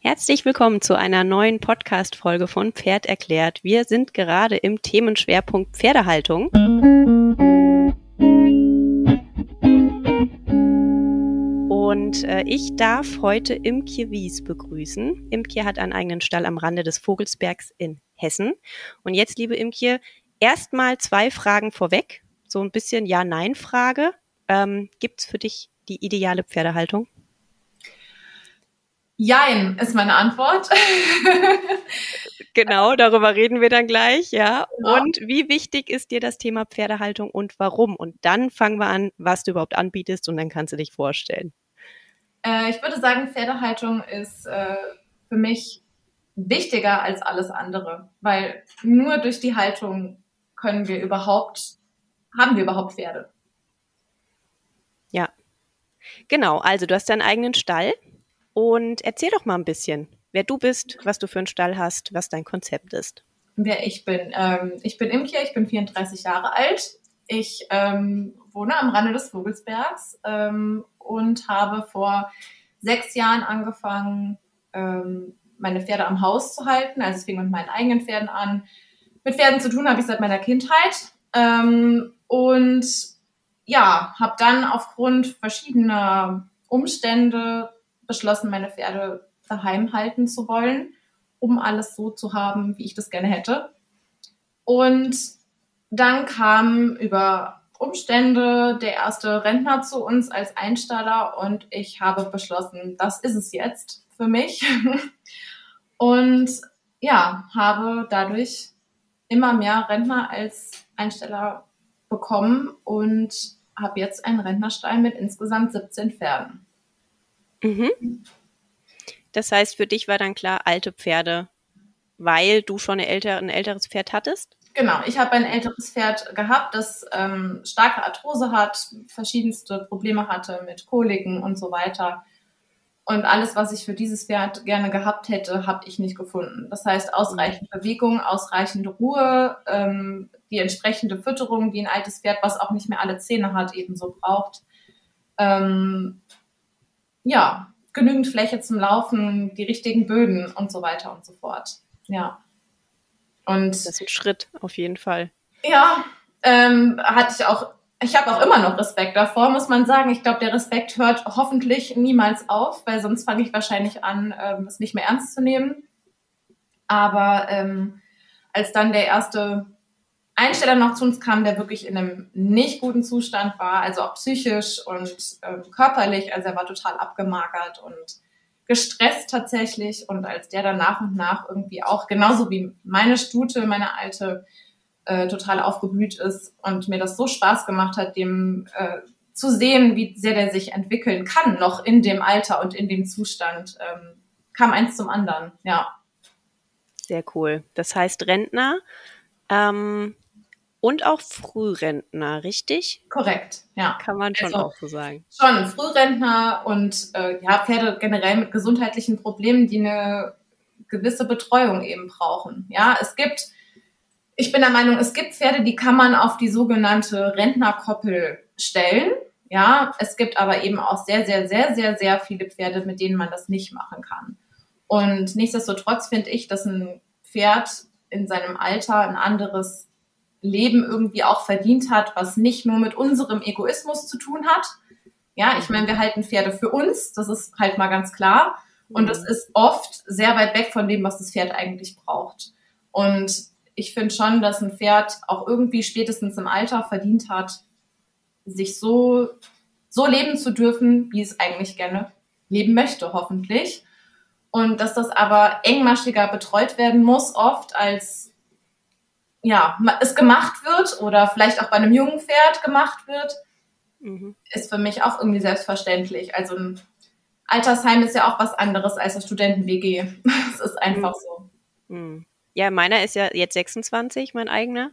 Herzlich willkommen zu einer neuen Podcast-Folge von Pferd erklärt. Wir sind gerade im Themenschwerpunkt Pferdehaltung. Und äh, ich darf heute Imke Wies begrüßen. Imke hat einen eigenen Stall am Rande des Vogelsbergs in Hessen. Und jetzt, liebe Imke, erstmal zwei Fragen vorweg. So ein bisschen Ja-Nein-Frage. Ähm, Gibt es für dich die ideale Pferdehaltung? Jein ist meine Antwort. genau, darüber reden wir dann gleich, ja. Genau. Und wie wichtig ist dir das Thema Pferdehaltung und warum? Und dann fangen wir an, was du überhaupt anbietest und dann kannst du dich vorstellen. Äh, ich würde sagen, Pferdehaltung ist äh, für mich wichtiger als alles andere, weil nur durch die Haltung können wir überhaupt, haben wir überhaupt Pferde. Ja. Genau, also du hast deinen eigenen Stall. Und erzähl doch mal ein bisschen, wer du bist, was du für einen Stall hast, was dein Konzept ist. Wer ich bin. Ähm, ich bin Imke, ich bin 34 Jahre alt. Ich ähm, wohne am Rande des Vogelsbergs ähm, und habe vor sechs Jahren angefangen, ähm, meine Pferde am Haus zu halten. Also es fing mit meinen eigenen Pferden an. Mit Pferden zu tun habe ich seit meiner Kindheit. Ähm, und ja, habe dann aufgrund verschiedener Umstände beschlossen, meine Pferde daheim halten zu wollen, um alles so zu haben, wie ich das gerne hätte. Und dann kam über Umstände der erste Rentner zu uns als Einsteller und ich habe beschlossen, das ist es jetzt für mich. und ja, habe dadurch immer mehr Rentner als Einsteller bekommen und habe jetzt einen Rentnerstall mit insgesamt 17 Pferden. Mhm. Das heißt, für dich war dann klar, alte Pferde, weil du schon eine ältere, ein älteres Pferd hattest? Genau, ich habe ein älteres Pferd gehabt, das ähm, starke Arthrose hat, verschiedenste Probleme hatte mit Koliken und so weiter. Und alles, was ich für dieses Pferd gerne gehabt hätte, habe ich nicht gefunden. Das heißt, ausreichend mhm. Bewegung, ausreichende Ruhe, ähm, die entsprechende Fütterung, die ein altes Pferd, was auch nicht mehr alle Zähne hat, ebenso braucht. Ähm, ja, genügend Fläche zum Laufen, die richtigen Böden und so weiter und so fort. Ja. Und das ist ein Schritt auf jeden Fall. Ja, ähm, hatte ich auch. Ich habe auch immer noch Respekt davor, muss man sagen. Ich glaube, der Respekt hört hoffentlich niemals auf, weil sonst fange ich wahrscheinlich an, ähm, es nicht mehr ernst zu nehmen. Aber ähm, als dann der erste Einsteller noch zu uns kam, der wirklich in einem nicht guten Zustand war, also auch psychisch und äh, körperlich. Also er war total abgemagert und gestresst tatsächlich. Und als der dann nach und nach irgendwie auch, genauso wie meine Stute, meine alte, äh, total aufgeblüht ist und mir das so Spaß gemacht hat, dem äh, zu sehen, wie sehr der sich entwickeln kann, noch in dem Alter und in dem Zustand, ähm, kam eins zum anderen, ja. Sehr cool. Das heißt, Rentner ähm, und auch Frührentner, richtig? Korrekt, ja. Kann man schon also, auch so sagen. Schon, Frührentner und äh, ja, Pferde generell mit gesundheitlichen Problemen, die eine gewisse Betreuung eben brauchen. Ja, es gibt, ich bin der Meinung, es gibt Pferde, die kann man auf die sogenannte Rentnerkoppel stellen. Ja, es gibt aber eben auch sehr, sehr, sehr, sehr, sehr viele Pferde, mit denen man das nicht machen kann. Und nichtsdestotrotz finde ich, dass ein Pferd in seinem Alter ein anderes Leben irgendwie auch verdient hat, was nicht nur mit unserem Egoismus zu tun hat. Ja, ich meine, wir halten Pferde für uns, das ist halt mal ganz klar. Und das ist oft sehr weit weg von dem, was das Pferd eigentlich braucht. Und ich finde schon, dass ein Pferd auch irgendwie spätestens im Alter verdient hat, sich so, so leben zu dürfen, wie es eigentlich gerne leben möchte, hoffentlich. Und dass das aber engmaschiger betreut werden muss, oft als ja, es gemacht wird oder vielleicht auch bei einem jungen Pferd gemacht wird, mhm. ist für mich auch irgendwie selbstverständlich. Also ein Altersheim ist ja auch was anderes als eine Studenten-WG. Es ist einfach mhm. so. Mhm. Ja, meiner ist ja jetzt 26, mein eigener.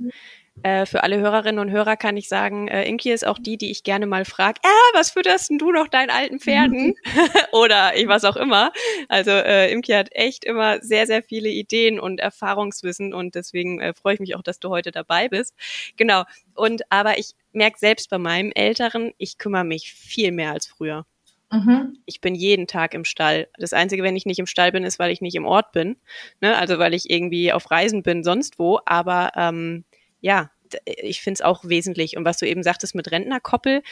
Äh, für alle Hörerinnen und Hörer kann ich sagen, äh, Inki ist auch die, die ich gerne mal frage, äh, was fütterst denn du noch deinen alten Pferden? Oder ich was auch immer. Also äh, Imki hat echt immer sehr, sehr viele Ideen und Erfahrungswissen und deswegen äh, freue ich mich auch, dass du heute dabei bist. Genau. Und aber ich merke selbst bei meinem Älteren, ich kümmere mich viel mehr als früher. Mhm. Ich bin jeden Tag im Stall. Das Einzige, wenn ich nicht im Stall bin, ist, weil ich nicht im Ort bin. Ne? Also weil ich irgendwie auf Reisen bin, sonst wo. Aber ähm, ja, ich finde es auch wesentlich. Und was du eben sagtest mit Rentnerkoppel,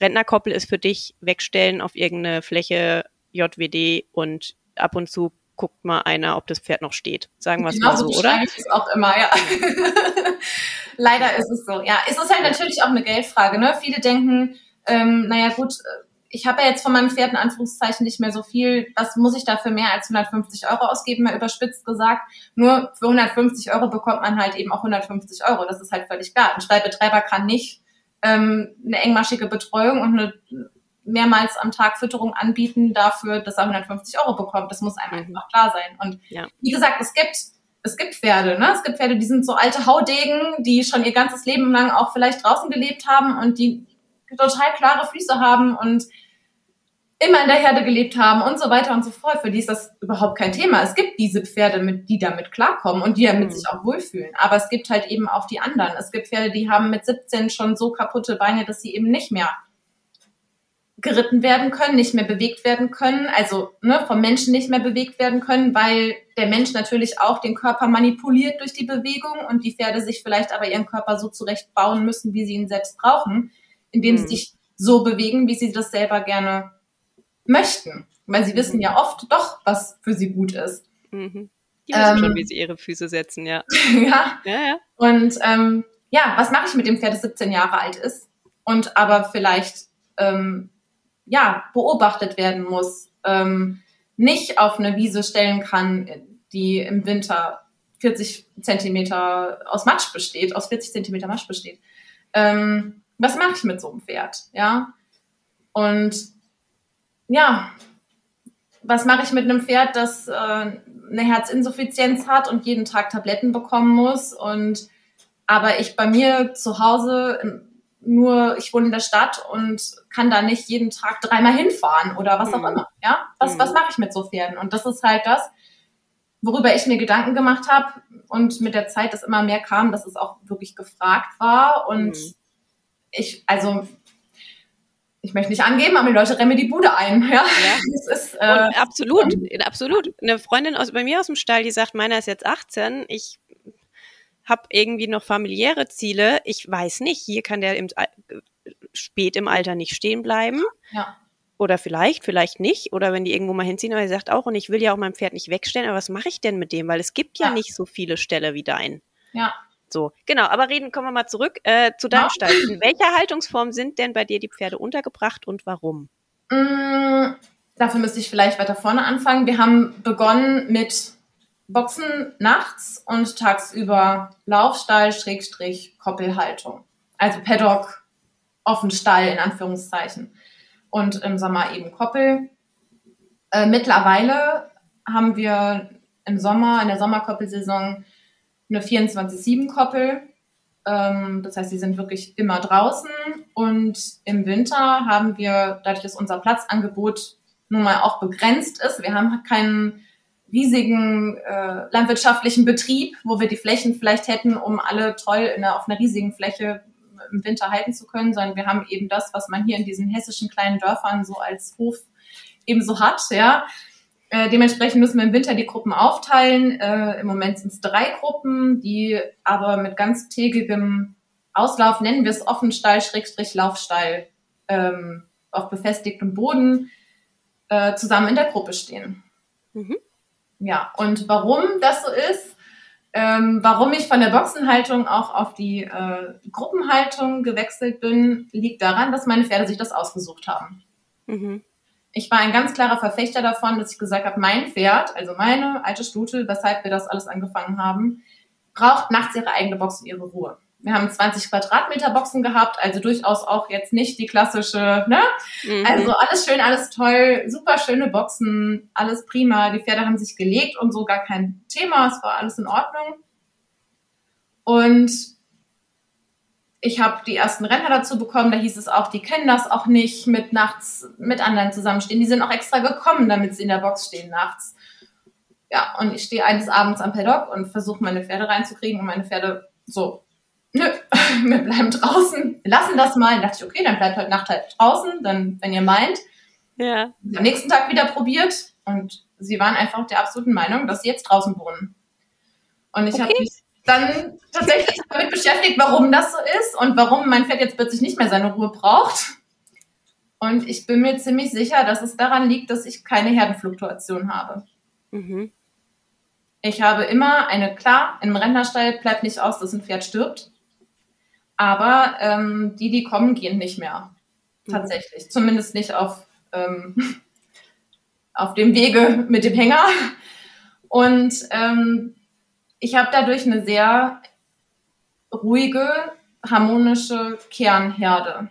Rentnerkoppel ist für dich wegstellen auf irgendeine Fläche JWD und ab und zu guckt mal einer, ob das Pferd noch steht. Sagen wir es genau mal so, so oder? Ich es auch immer, ja. Leider ist es so. Ja, es ist halt natürlich auch eine Geldfrage. Ne? Viele denken, ähm, naja gut, ich habe ja jetzt von meinem Pferd in Anführungszeichen nicht mehr so viel. Was muss ich dafür mehr als 150 Euro ausgeben, mal überspitzt gesagt. Nur für 150 Euro bekommt man halt eben auch 150 Euro. Das ist halt völlig klar. Ein Stallbetreiber kann nicht ähm, eine engmaschige Betreuung und eine mehrmals am Tag Fütterung anbieten dafür, dass er 150 Euro bekommt. Das muss einem mhm. einfach klar sein. Und ja. wie gesagt, es gibt es gibt Pferde, ne? Es gibt Pferde, die sind so alte Haudegen, die schon ihr ganzes Leben lang auch vielleicht draußen gelebt haben und die total klare Füße haben und immer in der Herde gelebt haben und so weiter und so fort. Für die ist das überhaupt kein Thema. Es gibt diese Pferde, mit, die damit klarkommen und die damit mhm. sich auch wohlfühlen. Aber es gibt halt eben auch die anderen. Es gibt Pferde, die haben mit 17 schon so kaputte Beine, dass sie eben nicht mehr geritten werden können, nicht mehr bewegt werden können, also ne, vom Menschen nicht mehr bewegt werden können, weil der Mensch natürlich auch den Körper manipuliert durch die Bewegung und die Pferde sich vielleicht aber ihren Körper so zurecht bauen müssen, wie sie ihn selbst brauchen, indem mhm. sie sich so bewegen, wie sie das selber gerne möchten. Weil sie wissen ja oft doch, was für sie gut ist. Mhm. Die wissen ähm, schon, wie sie ihre Füße setzen, ja. ja. ja, ja. Und ähm, ja, was mache ich mit dem Pferd, das 17 Jahre alt ist und aber vielleicht ähm, ja beobachtet werden muss, ähm, nicht auf eine Wiese stellen kann, die im Winter 40 Zentimeter aus Matsch besteht, aus 40 Zentimeter Matsch besteht. Ähm, was mache ich mit so einem Pferd? Ja. Und ja, was mache ich mit einem Pferd, das äh, eine Herzinsuffizienz hat und jeden Tag Tabletten bekommen muss und aber ich bei mir zu Hause nur, ich wohne in der Stadt und kann da nicht jeden Tag dreimal hinfahren oder was auch mhm. immer. Ja, was, mhm. was mache ich mit so Pferden? Und das ist halt das, worüber ich mir Gedanken gemacht habe und mit der Zeit das immer mehr kam, dass es auch wirklich gefragt war und mhm. ich, also ich möchte nicht angeben, aber die Leute rennen mir die Bude ein. Ja, ja. Ist, äh, absolut, absolut. Eine Freundin aus, bei mir aus dem Stall, die sagt, meiner ist jetzt 18. Ich habe irgendwie noch familiäre Ziele. Ich weiß nicht, hier kann der im, spät im Alter nicht stehen bleiben. Ja. Oder vielleicht, vielleicht nicht. Oder wenn die irgendwo mal hinziehen, aber sie sagt auch, und ich will ja auch mein Pferd nicht wegstellen, aber was mache ich denn mit dem? Weil es gibt ja, ja nicht so viele Ställe wie dein. Ja. So, genau, aber reden, kommen wir mal zurück äh, zu deinem ja. Stall. In welcher Haltungsform sind denn bei dir die Pferde untergebracht und warum? Mm, dafür müsste ich vielleicht weiter vorne anfangen. Wir haben begonnen mit Boxen nachts und tagsüber Laufstall, Schrägstrich, Koppelhaltung. Also Paddock, offen Stall in Anführungszeichen. Und im Sommer eben Koppel. Äh, mittlerweile haben wir im Sommer, in der Sommerkoppelsaison eine 24-7-Koppel. Ähm, das heißt, sie sind wirklich immer draußen. Und im Winter haben wir, dadurch, dass unser Platzangebot nun mal auch begrenzt ist, wir haben keinen riesigen äh, landwirtschaftlichen Betrieb, wo wir die Flächen vielleicht hätten, um alle toll in einer, auf einer riesigen Fläche im Winter halten zu können, sondern wir haben eben das, was man hier in diesen hessischen kleinen Dörfern so als Hof eben so hat, ja. Äh, dementsprechend müssen wir im Winter die Gruppen aufteilen. Äh, Im Moment sind es drei Gruppen, die aber mit ganztägigem Auslauf, nennen wir es Offenstall, Schrägstrich, Laufstall, ähm, auf befestigtem Boden äh, zusammen in der Gruppe stehen. Mhm. Ja, und warum das so ist, ähm, warum ich von der Boxenhaltung auch auf die äh, Gruppenhaltung gewechselt bin, liegt daran, dass meine Pferde sich das ausgesucht haben. Mhm ich war ein ganz klarer Verfechter davon, dass ich gesagt habe, mein Pferd, also meine alte Stute, weshalb wir das alles angefangen haben, braucht nachts ihre eigene Box und ihre Ruhe. Wir haben 20 Quadratmeter Boxen gehabt, also durchaus auch jetzt nicht die klassische, ne? Mhm. Also alles schön, alles toll, super schöne Boxen, alles prima. Die Pferde haben sich gelegt und so gar kein Thema, es war alles in Ordnung. Und ich habe die ersten Rentner dazu bekommen, da hieß es auch, die kennen das auch nicht mit nachts mit anderen zusammenstehen. Die sind auch extra gekommen, damit sie in der Box stehen nachts. Ja, und ich stehe eines Abends am Paddock und versuche meine Pferde reinzukriegen und meine Pferde so, nö, wir bleiben draußen, wir lassen das mal. Dann dachte ich, okay, dann bleibt heute Nacht halt draußen, dann, wenn ihr meint. Ja. Am nächsten Tag wieder probiert und sie waren einfach der absoluten Meinung, dass sie jetzt draußen wohnen. Und ich okay. habe mich dann tatsächlich damit beschäftigt, warum das so ist und warum mein Pferd jetzt plötzlich nicht mehr seine Ruhe braucht. Und ich bin mir ziemlich sicher, dass es daran liegt, dass ich keine Herdenfluktuation habe. Mhm. Ich habe immer eine, klar, im Rentnerstall bleibt nicht aus, dass ein Pferd stirbt. Aber ähm, die, die kommen, gehen nicht mehr. Mhm. Tatsächlich. Zumindest nicht auf, ähm, auf dem Wege mit dem Hänger. Und ähm, ich habe dadurch eine sehr ruhige, harmonische Kernherde.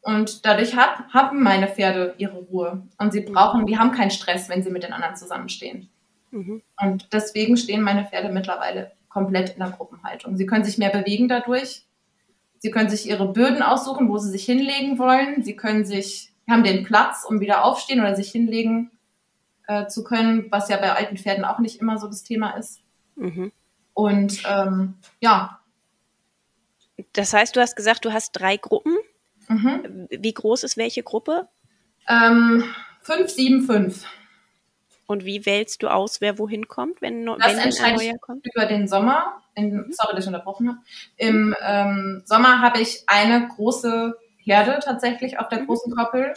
Und dadurch hat, haben meine Pferde ihre Ruhe. Und sie brauchen, die haben keinen Stress, wenn sie mit den anderen zusammenstehen. Mhm. Und deswegen stehen meine Pferde mittlerweile komplett in der Gruppenhaltung. Sie können sich mehr bewegen dadurch. Sie können sich ihre Böden aussuchen, wo sie sich hinlegen wollen. Sie können sich, haben den Platz, um wieder aufstehen oder sich hinlegen äh, zu können, was ja bei alten Pferden auch nicht immer so das Thema ist. Mhm. Und ähm, ja. Das heißt, du hast gesagt, du hast drei Gruppen. Mhm. Wie groß ist welche Gruppe? Ähm, 5, 7, 5. Und wie wählst du aus, wer wohin kommt, wenn, das wenn ein neuer kommt? Über den Sommer. In, mhm. sorry, dass ich unterbrochen habe. Im ähm, Sommer habe ich eine große Herde tatsächlich auf der mhm. großen Koppel.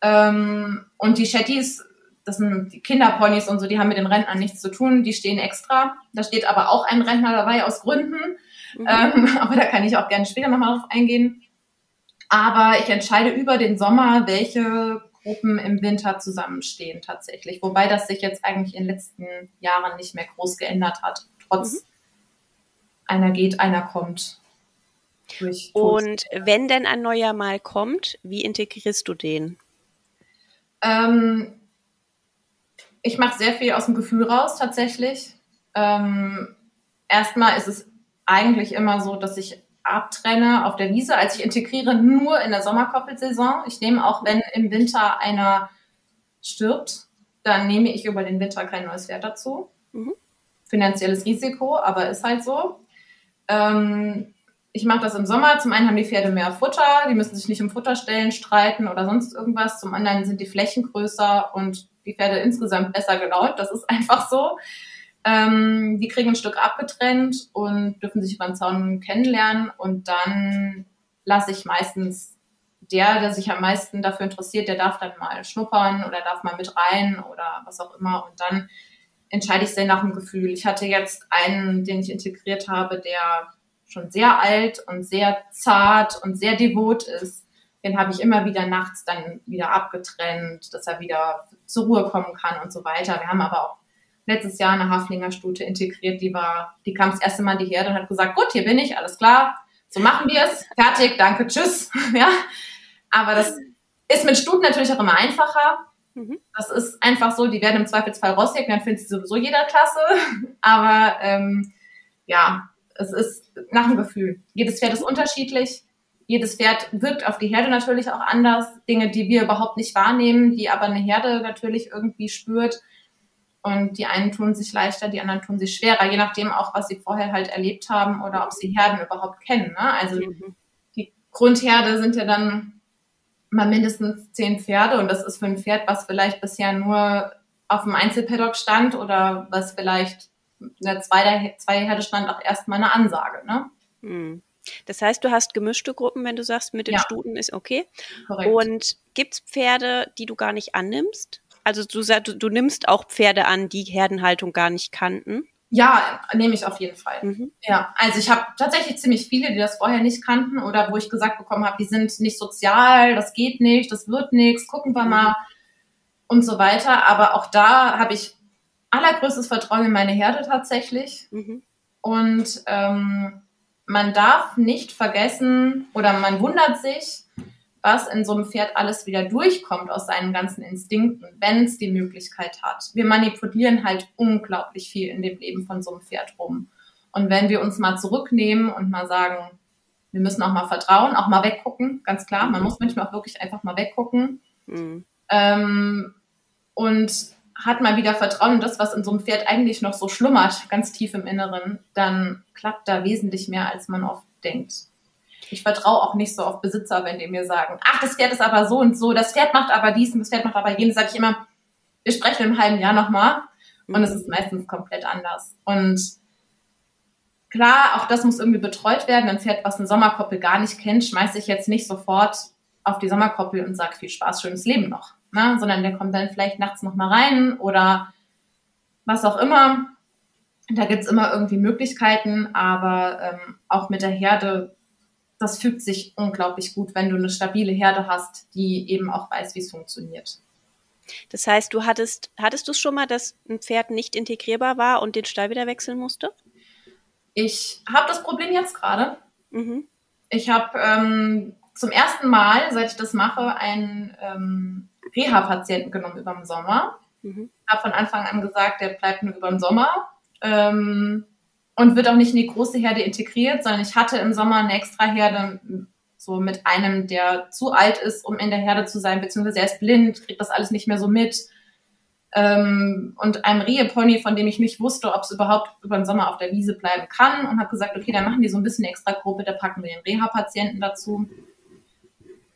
Ähm, und die Shetties das sind die Kinderponys und so, die haben mit den Rentnern nichts zu tun, die stehen extra. Da steht aber auch ein Rentner dabei aus Gründen. Mhm. Ähm, aber da kann ich auch gerne später nochmal drauf eingehen. Aber ich entscheide über den Sommer, welche Gruppen im Winter zusammenstehen tatsächlich. Wobei das sich jetzt eigentlich in den letzten Jahren nicht mehr groß geändert hat. Trotz mhm. einer geht, einer kommt. Und wenn denn ein neuer mal kommt, wie integrierst du den? Ähm, ich mache sehr viel aus dem Gefühl raus tatsächlich. Ähm, erstmal ist es eigentlich immer so, dass ich abtrenne auf der Wiese. Also ich integriere nur in der Sommerkoppelsaison. Ich nehme auch, wenn im Winter einer stirbt, dann nehme ich über den Winter kein neues Pferd dazu. Mhm. Finanzielles Risiko, aber ist halt so. Ähm, ich mache das im Sommer. Zum einen haben die Pferde mehr Futter, die müssen sich nicht um Futterstellen streiten oder sonst irgendwas. Zum anderen sind die Flächen größer und die Pferde insgesamt besser gelaunt. Das ist einfach so. Ähm, die kriegen ein Stück abgetrennt und dürfen sich über den Zaun kennenlernen. Und dann lasse ich meistens der, der sich am meisten dafür interessiert, der darf dann mal schnuppern oder darf mal mit rein oder was auch immer. Und dann entscheide ich sehr nach dem Gefühl. Ich hatte jetzt einen, den ich integriert habe, der schon sehr alt und sehr zart und sehr devot ist. Den habe ich immer wieder nachts dann wieder abgetrennt, dass er wieder zur Ruhe kommen kann und so weiter. Wir haben aber auch letztes Jahr eine Haflingerstute integriert, die war, die kam das erste Mal in die Herde und hat gesagt, gut, hier bin ich, alles klar, so machen wir es, fertig, danke, tschüss, ja. Aber das ist mit Stuten natürlich auch immer einfacher. Mhm. Das ist einfach so, die werden im Zweifelsfall rostig, dann findet sie sowieso jeder klasse. Aber ähm, ja, es ist nach dem Gefühl. Jedes Pferd ist unterschiedlich jedes Pferd wirkt auf die Herde natürlich auch anders. Dinge, die wir überhaupt nicht wahrnehmen, die aber eine Herde natürlich irgendwie spürt. Und die einen tun sich leichter, die anderen tun sich schwerer, je nachdem auch, was sie vorher halt erlebt haben oder ob sie Herden überhaupt kennen. Ne? Also mhm. die Grundherde sind ja dann mal mindestens zehn Pferde und das ist für ein Pferd, was vielleicht bisher nur auf dem Einzelpaddock stand oder was vielleicht in der zwei, zwei Herde stand, auch erstmal eine Ansage. Ne? Mhm. Das heißt, du hast gemischte Gruppen, wenn du sagst, mit den ja. Stuten ist okay. Korrekt. Und gibt es Pferde, die du gar nicht annimmst? Also du, du, du nimmst auch Pferde an, die Herdenhaltung gar nicht kannten? Ja, nehme ich auf jeden Fall. Mhm. Ja, also ich habe tatsächlich ziemlich viele, die das vorher nicht kannten oder wo ich gesagt bekommen habe, die sind nicht sozial, das geht nicht, das wird nichts, gucken wir mhm. mal und so weiter. Aber auch da habe ich allergrößtes Vertrauen in meine Herde tatsächlich. Mhm. Und ähm, man darf nicht vergessen oder man wundert sich, was in so einem Pferd alles wieder durchkommt aus seinen ganzen Instinkten, wenn es die Möglichkeit hat. Wir manipulieren halt unglaublich viel in dem Leben von so einem Pferd rum. Und wenn wir uns mal zurücknehmen und mal sagen, wir müssen auch mal vertrauen, auch mal weggucken, ganz klar, man muss manchmal auch wirklich einfach mal weggucken. Mhm. Ähm, und hat mal wieder Vertrauen in das, was in so einem Pferd eigentlich noch so schlummert, ganz tief im Inneren, dann klappt da wesentlich mehr, als man oft denkt. Ich vertraue auch nicht so auf Besitzer, wenn die mir sagen, ach, das Pferd ist aber so und so, das Pferd macht aber dies und das Pferd macht aber jenes, sage ich immer, wir sprechen im halben Jahr nochmal und es ist meistens komplett anders. Und klar, auch das muss irgendwie betreut werden. Ein Pferd, was eine Sommerkoppel gar nicht kennt, schmeiße ich jetzt nicht sofort auf die Sommerkoppel und sage viel Spaß, schönes Leben noch. Ne? Sondern der kommt dann vielleicht nachts nochmal rein oder was auch immer. Da gibt's immer irgendwie Möglichkeiten, aber ähm, auch mit der Herde, das fügt sich unglaublich gut, wenn du eine stabile Herde hast, die eben auch weiß, wie es funktioniert. Das heißt, du hattest, hattest du es schon mal, dass ein Pferd nicht integrierbar war und den Stall wieder wechseln musste? Ich habe das Problem jetzt gerade. Mhm. Ich habe ähm, zum ersten Mal, seit ich das mache, einen ähm, Reha-Patienten genommen über den Sommer. Mhm. Habe von Anfang an gesagt, der bleibt nur über den Sommer ähm, und wird auch nicht in die große Herde integriert, sondern ich hatte im Sommer eine extra Herde so mit einem, der zu alt ist, um in der Herde zu sein, beziehungsweise er ist blind, kriegt das alles nicht mehr so mit. Ähm, und einem Rehepony, von dem ich nicht wusste, ob es überhaupt über den Sommer auf der Wiese bleiben kann und habe gesagt, okay, dann machen die so ein bisschen extra Gruppe, da packen wir den Reha-Patienten dazu.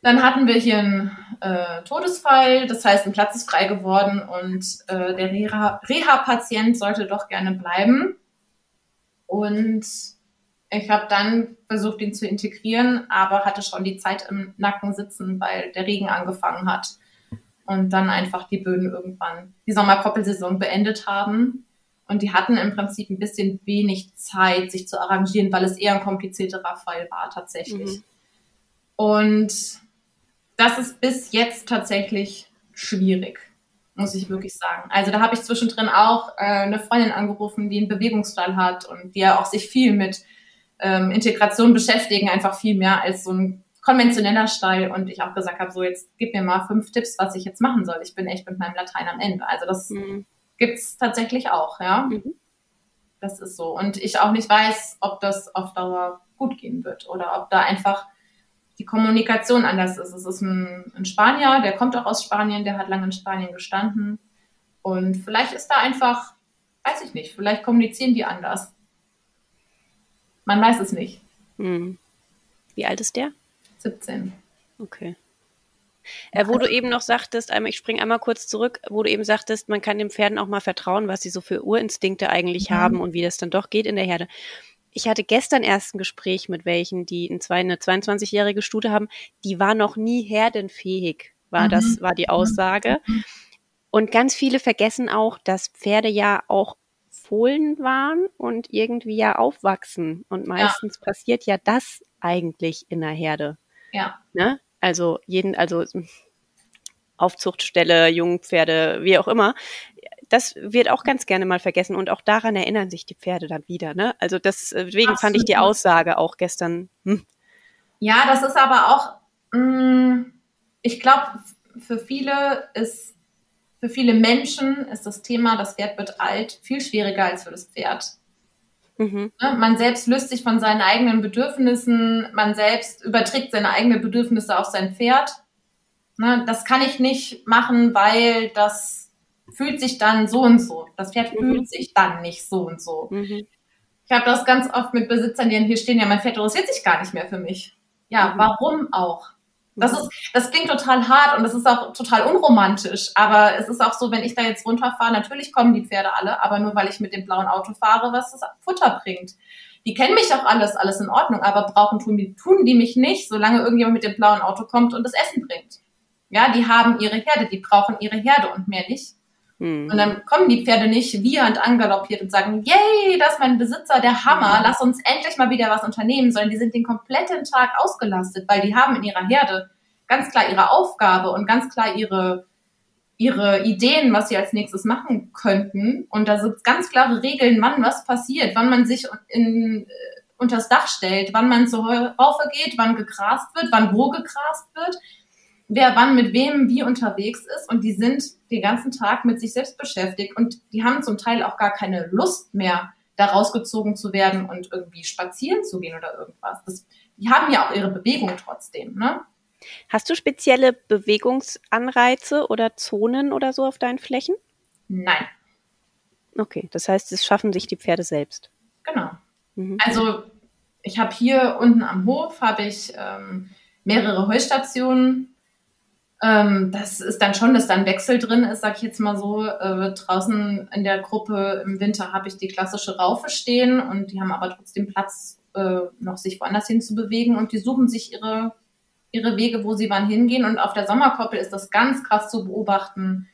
Dann hatten wir hier einen äh, Todesfall, das heißt, ein Platz ist frei geworden und äh, der Reha-Patient sollte doch gerne bleiben. Und ich habe dann versucht, ihn zu integrieren, aber hatte schon die Zeit im Nacken sitzen, weil der Regen angefangen hat. Und dann einfach die Böden irgendwann die Sommerkoppelsaison beendet haben. Und die hatten im Prinzip ein bisschen wenig Zeit, sich zu arrangieren, weil es eher ein komplizierterer Fall war tatsächlich. Mhm. Und das ist bis jetzt tatsächlich schwierig, muss ich wirklich sagen. Also da habe ich zwischendrin auch äh, eine Freundin angerufen, die einen Bewegungsstall hat und die ja auch sich viel mit ähm, Integration beschäftigen, einfach viel mehr als so ein konventioneller Stall. Und ich auch gesagt habe, so jetzt gib mir mal fünf Tipps, was ich jetzt machen soll. Ich bin echt mit meinem Latein am Ende. Also das mhm. gibt's tatsächlich auch, ja. Mhm. Das ist so. Und ich auch nicht weiß, ob das auf Dauer gut gehen wird oder ob da einfach die Kommunikation anders ist. Es ist ein, ein Spanier, der kommt auch aus Spanien, der hat lange in Spanien gestanden. Und vielleicht ist da einfach, weiß ich nicht, vielleicht kommunizieren die anders. Man weiß es nicht. Hm. Wie alt ist der? 17. Okay. Äh, wo du eben noch sagtest, einmal, ich springe einmal kurz zurück, wo du eben sagtest, man kann den Pferden auch mal vertrauen, was sie so für Urinstinkte eigentlich mhm. haben und wie das dann doch geht in der Herde. Ich hatte gestern erst ein Gespräch mit welchen, die eine 22-jährige Stute haben, die war noch nie herdenfähig, war mhm. das, war die Aussage. Mhm. Und ganz viele vergessen auch, dass Pferde ja auch Fohlen waren und irgendwie ja aufwachsen. Und meistens ja. passiert ja das eigentlich in der Herde. Ja. Ne? Also jeden, also Aufzuchtstelle, Jungpferde, wie auch immer. Das wird auch ganz gerne mal vergessen und auch daran erinnern sich die Pferde dann wieder. Ne? Also das, deswegen Absolut. fand ich die Aussage auch gestern. Hm. Ja, das ist aber auch, mh, mm, ich glaube, für viele ist für viele Menschen ist das Thema, das Pferd wird alt, viel schwieriger als für das Pferd. Mhm. Ne, man selbst löst sich von seinen eigenen Bedürfnissen, man selbst überträgt seine eigenen Bedürfnisse auf sein Pferd. Ne, das kann ich nicht machen, weil das fühlt sich dann so und so. Das Pferd mhm. fühlt sich dann nicht so und so. Mhm. Ich habe das ganz oft mit Besitzern, die hier stehen, ja, mein Pferd interessiert sich gar nicht mehr für mich. Ja, mhm. warum auch? Das ist, das klingt total hart und das ist auch total unromantisch. Aber es ist auch so, wenn ich da jetzt runterfahre, natürlich kommen die Pferde alle, aber nur weil ich mit dem blauen Auto fahre, was das Futter bringt. Die kennen mich auch alles, alles in Ordnung, aber brauchen tun die, tun die mich nicht, solange irgendjemand mit dem blauen Auto kommt und das Essen bringt. Ja, die haben ihre Herde, die brauchen ihre Herde und mehr nicht. Hm. Und dann kommen die Pferde nicht wiehernd angaloppiert und sagen, yay, das ist mein Besitzer, der Hammer, lass uns endlich mal wieder was unternehmen, sondern die sind den kompletten Tag ausgelastet, weil die haben in ihrer Herde ganz klar ihre Aufgabe und ganz klar ihre, ihre Ideen, was sie als nächstes machen könnten. Und da sind ganz klare Regeln, wann was passiert, wann man sich in, äh, unters Dach stellt, wann man zur Raufe geht, wann gegrast wird, wann wo gegrast wird wer wann mit wem wie unterwegs ist und die sind den ganzen Tag mit sich selbst beschäftigt und die haben zum Teil auch gar keine Lust mehr, da rausgezogen zu werden und irgendwie spazieren zu gehen oder irgendwas. Das, die haben ja auch ihre Bewegung trotzdem, ne? Hast du spezielle Bewegungsanreize oder Zonen oder so auf deinen Flächen? Nein. Okay, das heißt, es schaffen sich die Pferde selbst. Genau. Mhm. Also ich habe hier unten am Hof habe ich ähm, mehrere Heuststationen. Ähm, das ist dann schon, dass da ein Wechsel drin ist, sag ich jetzt mal so. Äh, draußen in der Gruppe im Winter habe ich die klassische Raufe stehen und die haben aber trotzdem Platz, äh, noch sich woanders hin zu bewegen und die suchen sich ihre, ihre Wege, wo sie wann hingehen. Und auf der Sommerkoppel ist das ganz krass zu beobachten,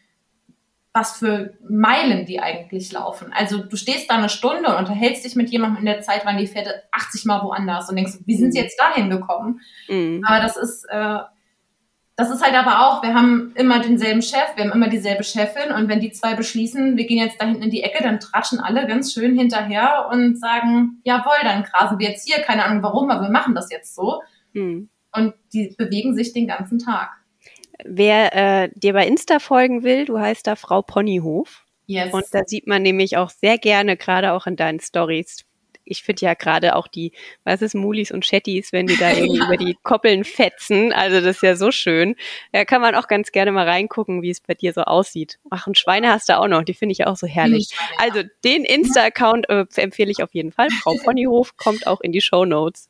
was für Meilen die eigentlich laufen. Also du stehst da eine Stunde und unterhältst dich mit jemandem in der Zeit, wann die Pferde 80 Mal woanders und denkst, wie sind sie mhm. jetzt dahin gekommen? Mhm. Aber das ist, äh, das ist halt aber auch, wir haben immer denselben Chef, wir haben immer dieselbe Chefin und wenn die zwei beschließen, wir gehen jetzt da hinten in die Ecke, dann tratschen alle ganz schön hinterher und sagen, jawohl, dann grasen wir jetzt hier, keine Ahnung warum, aber wir machen das jetzt so. Mhm. Und die bewegen sich den ganzen Tag. Wer äh, dir bei Insta folgen will, du heißt da Frau Ponyhof. Yes. Und da sieht man nämlich auch sehr gerne, gerade auch in deinen Stories, ich finde ja gerade auch die, was ist Mulis und Chattis, wenn die da irgendwie ja. über die Koppeln fetzen. Also das ist ja so schön. Da kann man auch ganz gerne mal reingucken, wie es bei dir so aussieht. Ach, und Schweine hast du auch noch, die finde ich auch so herrlich. Also den Insta-Account äh, empfehle ich auf jeden Fall. Frau Ponyhof kommt auch in die Show Notes.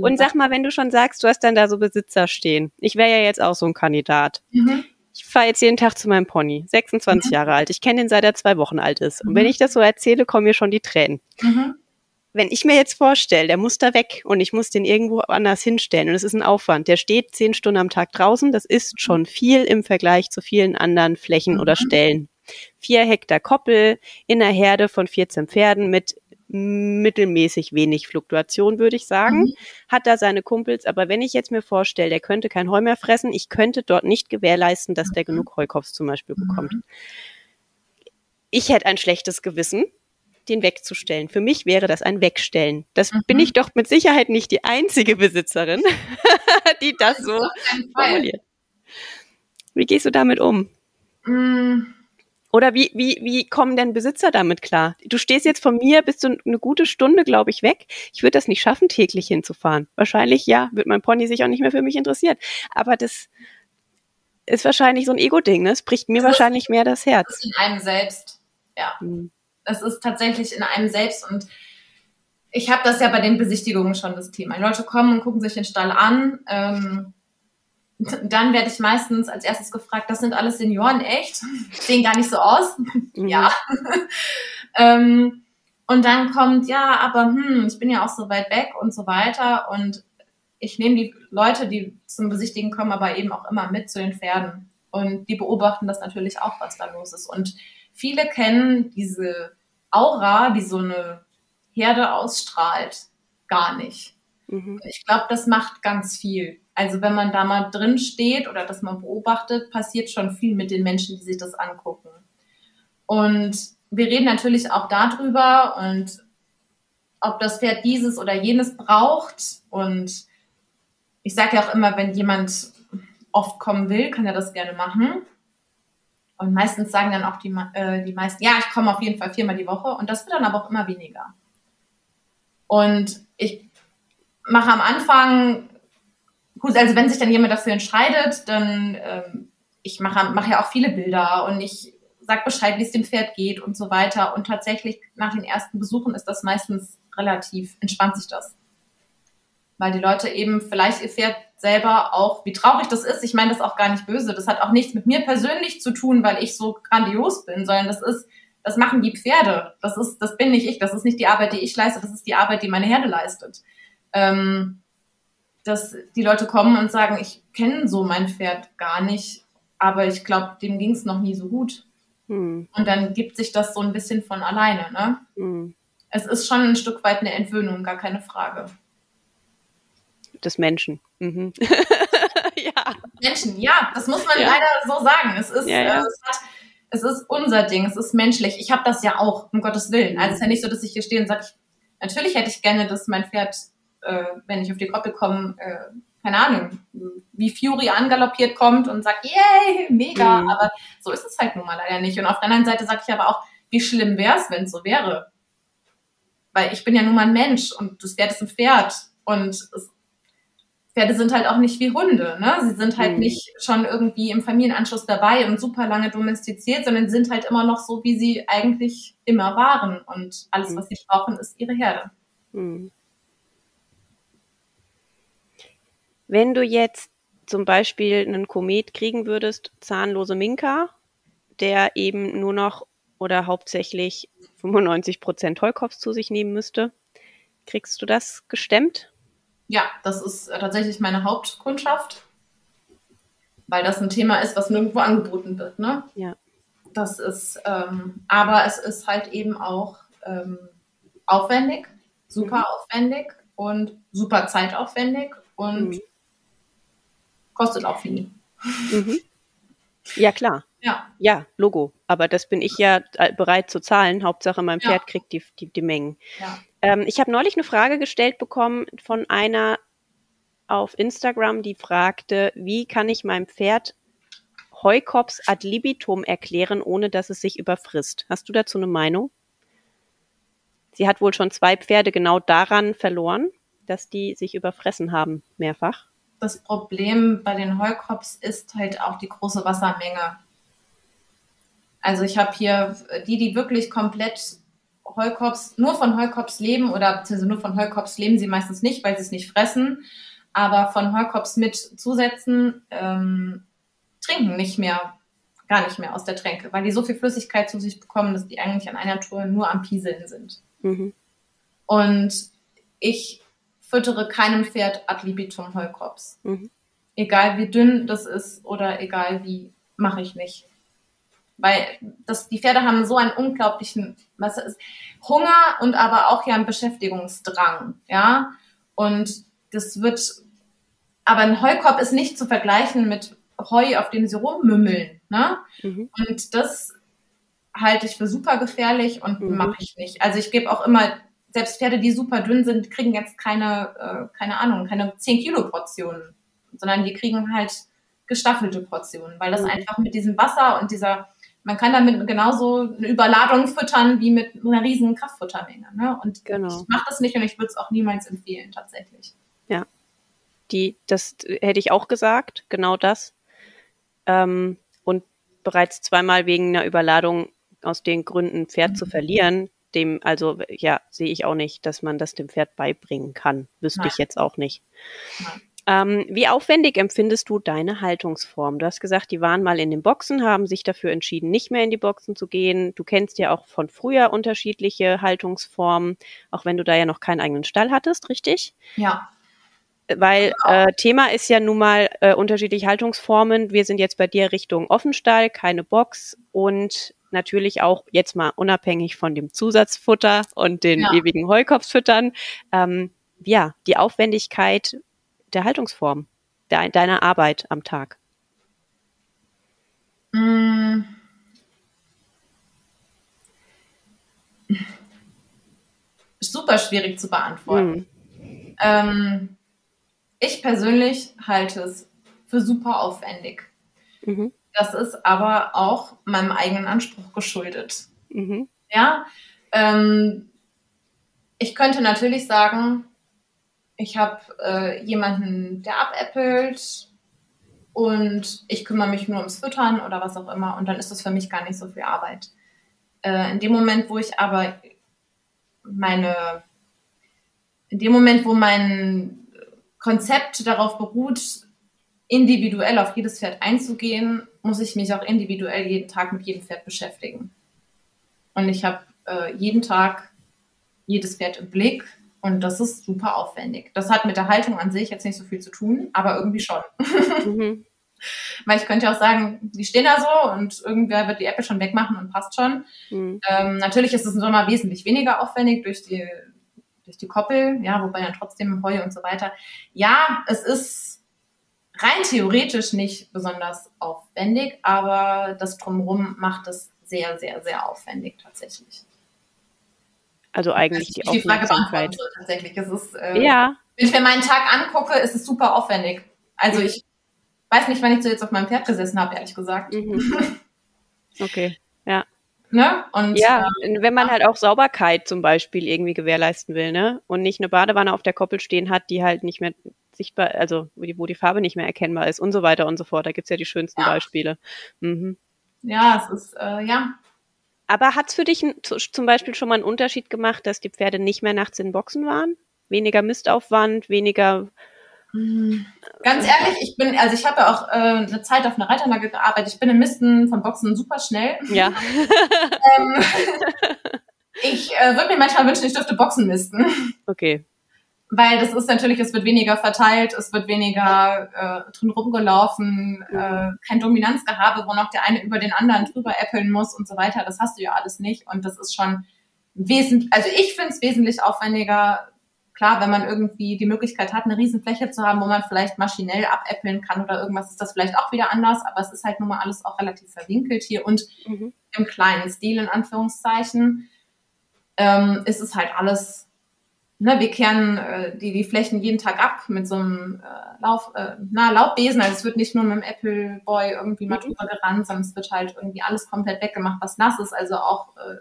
Und sag mal, wenn du schon sagst, du hast dann da so Besitzer stehen. Ich wäre ja jetzt auch so ein Kandidat. Mhm ich fahre jetzt jeden Tag zu meinem Pony, 26 mhm. Jahre alt. Ich kenne ihn seit er zwei Wochen alt ist. Und mhm. wenn ich das so erzähle, kommen mir schon die Tränen. Mhm wenn ich mir jetzt vorstelle, der muss da weg und ich muss den irgendwo anders hinstellen und es ist ein Aufwand, der steht zehn Stunden am Tag draußen, das ist schon viel im Vergleich zu vielen anderen Flächen mhm. oder Stellen. Vier Hektar Koppel in einer Herde von 14 Pferden mit mittelmäßig wenig Fluktuation, würde ich sagen. Mhm. Hat da seine Kumpels, aber wenn ich jetzt mir vorstelle, der könnte kein Heu mehr fressen, ich könnte dort nicht gewährleisten, dass der mhm. genug Heukopf zum Beispiel bekommt. Mhm. Ich hätte ein schlechtes Gewissen, den wegzustellen. Für mich wäre das ein Wegstellen. Das mhm. bin ich doch mit Sicherheit nicht die einzige Besitzerin, die das so formuliert. Wie gehst du damit um? Mhm. Oder wie, wie, wie kommen denn Besitzer damit klar? Du stehst jetzt von mir bis zu eine gute Stunde, glaube ich, weg. Ich würde das nicht schaffen, täglich hinzufahren. Wahrscheinlich, ja, wird mein Pony sich auch nicht mehr für mich interessieren. Aber das ist wahrscheinlich so ein Ego-Ding, ne? Es bricht mir das wahrscheinlich mehr das Herz. In einem selbst, ja. Hm es ist tatsächlich in einem selbst und ich habe das ja bei den Besichtigungen schon das Thema. Die Leute kommen und gucken sich den Stall an. Ähm, dann werde ich meistens als erstes gefragt, das sind alles Senioren, echt? Sehen gar nicht so aus. Mhm. ja. ähm, und dann kommt, ja, aber hm, ich bin ja auch so weit weg und so weiter. Und ich nehme die Leute, die zum Besichtigen kommen, aber eben auch immer mit zu den Pferden. Und die beobachten das natürlich auch, was da los ist. Und viele kennen diese Aura, die so eine Herde ausstrahlt, gar nicht. Mhm. Ich glaube, das macht ganz viel. Also wenn man da mal drin steht oder das mal beobachtet, passiert schon viel mit den Menschen, die sich das angucken. Und wir reden natürlich auch darüber und ob das Pferd dieses oder jenes braucht. Und ich sage ja auch immer, wenn jemand oft kommen will, kann er das gerne machen. Und meistens sagen dann auch die, äh, die meisten, ja, ich komme auf jeden Fall viermal die Woche. Und das wird dann aber auch immer weniger. Und ich mache am Anfang, gut, also wenn sich dann jemand dafür entscheidet, dann, ähm, ich mache, mache ja auch viele Bilder und ich sag Bescheid, wie es dem Pferd geht und so weiter. Und tatsächlich nach den ersten Besuchen ist das meistens relativ, entspannt sich das. Weil die Leute eben vielleicht ihr Pferd selber auch, wie traurig das ist. Ich meine das auch gar nicht böse. Das hat auch nichts mit mir persönlich zu tun, weil ich so grandios bin, sondern das ist, das machen die Pferde. Das ist, das bin nicht ich. Das ist nicht die Arbeit, die ich leiste. Das ist die Arbeit, die meine Herde leistet. Ähm, dass die Leute kommen und sagen, ich kenne so mein Pferd gar nicht, aber ich glaube, dem ging es noch nie so gut. Hm. Und dann gibt sich das so ein bisschen von alleine. Ne? Hm. Es ist schon ein Stück weit eine Entwöhnung, gar keine Frage des Menschen. Mhm. ja. Menschen, ja, das muss man ja. leider so sagen. Es ist, ja, ja. Äh, es, hat, es, ist unser Ding, es ist menschlich. Ich habe das ja auch, um Gottes Willen. Also es ist ja nicht so, dass ich hier stehe und sage, natürlich hätte ich gerne, dass mein Pferd, äh, wenn ich auf die Koppel komme, äh, keine Ahnung, wie Fury angaloppiert kommt und sagt, yay, mega. Mhm. Aber so ist es halt nun mal leider nicht. Und auf der anderen Seite sage ich aber auch, wie schlimm wäre es, wenn es so wäre. Weil ich bin ja nun mal ein Mensch und das Pferd ist ein Pferd. Und es Pferde sind halt auch nicht wie Hunde. Ne? Sie sind halt mhm. nicht schon irgendwie im Familienanschluss dabei und super lange domestiziert, sondern sind halt immer noch so, wie sie eigentlich immer waren. Und alles, mhm. was sie brauchen, ist ihre Herde. Mhm. Wenn du jetzt zum Beispiel einen Komet kriegen würdest, zahnlose Minka, der eben nur noch oder hauptsächlich 95 Prozent Heukopf zu sich nehmen müsste, kriegst du das gestemmt? Ja, das ist tatsächlich meine Hauptkundschaft, weil das ein Thema ist, was nirgendwo angeboten wird. Ne? Ja. Das ist, ähm, aber es ist halt eben auch ähm, aufwendig, super mhm. aufwendig und super zeitaufwendig und mhm. kostet auch viel. Mhm. Ja, klar. Ja. Ja, Logo. Aber das bin ich ja äh, bereit zu zahlen. Hauptsache, mein Pferd ja. kriegt die, die, die Mengen. Ja. Ähm, ich habe neulich eine Frage gestellt bekommen von einer auf Instagram, die fragte, wie kann ich meinem Pferd Heukops ad libitum erklären, ohne dass es sich überfrisst? Hast du dazu eine Meinung? Sie hat wohl schon zwei Pferde genau daran verloren, dass die sich überfressen haben, mehrfach. Das Problem bei den Heukops ist halt auch die große Wassermenge. Also ich habe hier die, die wirklich komplett Heukops, nur von Heukops leben oder beziehungsweise nur von Heukops leben sie meistens nicht, weil sie es nicht fressen, aber von Heukops mit Zusätzen ähm, trinken nicht mehr, gar nicht mehr aus der Tränke, weil die so viel Flüssigkeit zu sich bekommen, dass die eigentlich an einer Tour nur am Pieseln sind. Mhm. Und ich füttere keinem Pferd ad libitum Heukops. Mhm. Egal wie dünn das ist oder egal wie, mache ich nicht. Weil das, die Pferde haben so einen unglaublichen, was ist, Hunger und aber auch ja einen Beschäftigungsdrang, ja. Und das wird, aber ein Heukorb ist nicht zu vergleichen mit Heu, auf dem sie rummümmeln, ne? Mhm. Und das halte ich für super gefährlich und mhm. mache ich nicht. Also ich gebe auch immer, selbst Pferde, die super dünn sind, kriegen jetzt keine, äh, keine Ahnung, keine 10 Kilo Portionen, sondern die kriegen halt gestaffelte Portionen, weil das mhm. einfach mit diesem Wasser und dieser man kann damit genauso eine Überladung füttern wie mit einer riesen Kraftfuttermenge. Ne? Und genau. ich mache das nicht und ich würde es auch niemals empfehlen, tatsächlich. Ja. Die, das hätte ich auch gesagt, genau das. Ähm, und bereits zweimal wegen einer Überladung aus den Gründen Pferd mhm. zu verlieren, dem, also ja, sehe ich auch nicht, dass man das dem Pferd beibringen kann. Wüsste Nein. ich jetzt auch nicht. Nein. Ähm, wie aufwendig empfindest du deine Haltungsform? Du hast gesagt, die waren mal in den Boxen, haben sich dafür entschieden, nicht mehr in die Boxen zu gehen. Du kennst ja auch von früher unterschiedliche Haltungsformen, auch wenn du da ja noch keinen eigenen Stall hattest, richtig? Ja. Weil äh, Thema ist ja nun mal äh, unterschiedliche Haltungsformen. Wir sind jetzt bei dir Richtung Offenstall, keine Box und natürlich auch jetzt mal unabhängig von dem Zusatzfutter und den ja. ewigen Heukopffüttern. Ähm, ja, die Aufwendigkeit der Haltungsform de deiner Arbeit am Tag? Mm. Super schwierig zu beantworten. Mm. Ähm, ich persönlich halte es für super aufwendig. Mhm. Das ist aber auch meinem eigenen Anspruch geschuldet. Mhm. Ja, ähm, ich könnte natürlich sagen, ich habe äh, jemanden, der abäppelt und ich kümmere mich nur ums Füttern oder was auch immer und dann ist das für mich gar nicht so viel Arbeit. Äh, in dem Moment, wo ich aber meine, in dem Moment, wo mein Konzept darauf beruht, individuell auf jedes Pferd einzugehen, muss ich mich auch individuell jeden Tag mit jedem Pferd beschäftigen. Und ich habe äh, jeden Tag jedes Pferd im Blick und das ist super aufwendig. Das hat mit der Haltung an sich jetzt nicht so viel zu tun, aber irgendwie schon. Mhm. Weil ich könnte ja auch sagen, die stehen da so und irgendwer wird die Apple schon wegmachen und passt schon. Mhm. Ähm, natürlich ist es im Sommer wesentlich weniger aufwendig durch die, durch die Koppel, ja, wobei dann trotzdem Heu und so weiter. Ja, es ist rein theoretisch nicht besonders aufwendig, aber das Drumherum macht es sehr, sehr, sehr aufwendig tatsächlich. Also eigentlich die, die Aufmerksamkeit. Soll, tatsächlich. Es ist, äh, ja. Wenn ich mir meinen Tag angucke, ist es super aufwendig. Also ich weiß nicht, wann ich so jetzt auf meinem Pferd gesessen habe, ehrlich gesagt. Mhm. Okay, ja. Ne? Und, ja, äh, wenn man halt auch Sauberkeit zum Beispiel irgendwie gewährleisten will, ne? Und nicht eine Badewanne auf der Koppel stehen hat, die halt nicht mehr sichtbar, also wo die, wo die Farbe nicht mehr erkennbar ist und so weiter und so fort. Da gibt's ja die schönsten ja. Beispiele. Mhm. Ja, es ist, äh, ja, aber hat es für dich zum Beispiel schon mal einen Unterschied gemacht, dass die Pferde nicht mehr nachts in Boxen waren? Weniger Mistaufwand, weniger Mhm. Ganz ehrlich, ich bin, also ich habe ja auch äh, eine Zeit auf einer Reiterlage gearbeitet. Ich bin im Misten von Boxen super schnell. Ja. ähm, ich äh, würde mir manchmal wünschen, ich dürfte Boxen misten. Okay. Weil das ist natürlich, es wird weniger verteilt, es wird weniger äh, drin rumgelaufen, äh, kein Dominanzgehabe, wo noch der eine über den anderen drüber äppeln muss und so weiter. Das hast du ja alles nicht. Und das ist schon wesentlich, also ich finde es wesentlich aufwendiger. Klar, wenn man irgendwie die Möglichkeit hat, eine Riesenfläche zu haben, wo man vielleicht maschinell abäppeln kann oder irgendwas, ist das vielleicht auch wieder anders. Aber es ist halt nun mal alles auch relativ verwinkelt hier und mhm. im kleinen Stil in Anführungszeichen ähm, ist es halt alles ne, wir kehren äh, die, die Flächen jeden Tag ab mit so einem äh, Lauf, äh, na, Laubbesen. Also es wird nicht nur mit dem Apple Boy irgendwie mal mhm. drüber gerannt, sondern es wird halt irgendwie alles komplett weggemacht, was nass ist. Also auch äh,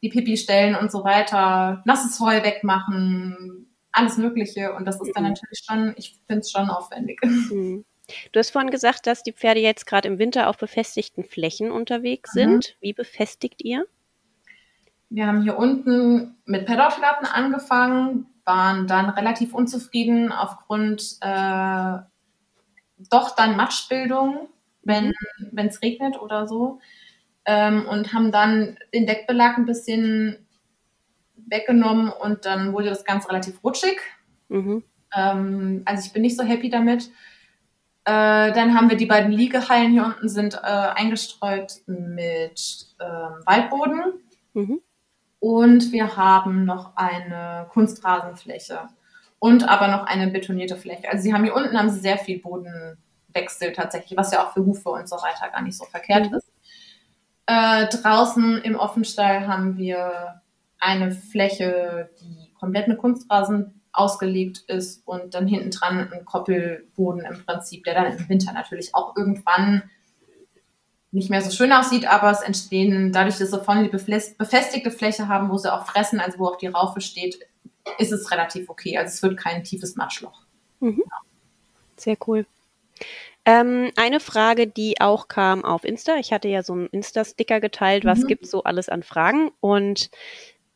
die Pipi-Stellen und so weiter, nasses Heu wegmachen, alles Mögliche. Und das ist dann mhm. natürlich schon, ich finde es schon aufwendig. Mhm. Du hast vorhin gesagt, dass die Pferde jetzt gerade im Winter auf befestigten Flächen unterwegs mhm. sind. Wie befestigt ihr? Wir haben hier unten mit Paddockplatten angefangen, waren dann relativ unzufrieden aufgrund äh, doch dann Matschbildung, wenn mhm. es regnet oder so. Ähm, und haben dann den Deckbelag ein bisschen weggenommen und dann wurde das Ganze relativ rutschig. Mhm. Ähm, also ich bin nicht so happy damit. Äh, dann haben wir die beiden Liegehallen hier unten sind äh, eingestreut mit äh, Waldboden. Mhm. Und wir haben noch eine Kunstrasenfläche und aber noch eine betonierte Fläche. Also sie haben hier unten haben sie sehr viel Bodenwechsel tatsächlich, was ja auch für Hufe und so weiter gar nicht so verkehrt mhm. ist. Äh, draußen im Offenstall haben wir eine Fläche, die komplett mit Kunstrasen ausgelegt ist und dann hinten dran ein Koppelboden im Prinzip, der dann im Winter natürlich auch irgendwann nicht mehr so schön aussieht, aber es entstehen, dadurch, dass sie vorne die befestigte Fläche haben, wo sie auch fressen, also wo auch die Raufe steht, ist es relativ okay. Also es wird kein tiefes Matschloch. Mhm. Ja. Sehr cool. Ähm, eine Frage, die auch kam auf Insta. Ich hatte ja so einen Insta-Sticker geteilt, was mhm. gibt es so alles an Fragen? Und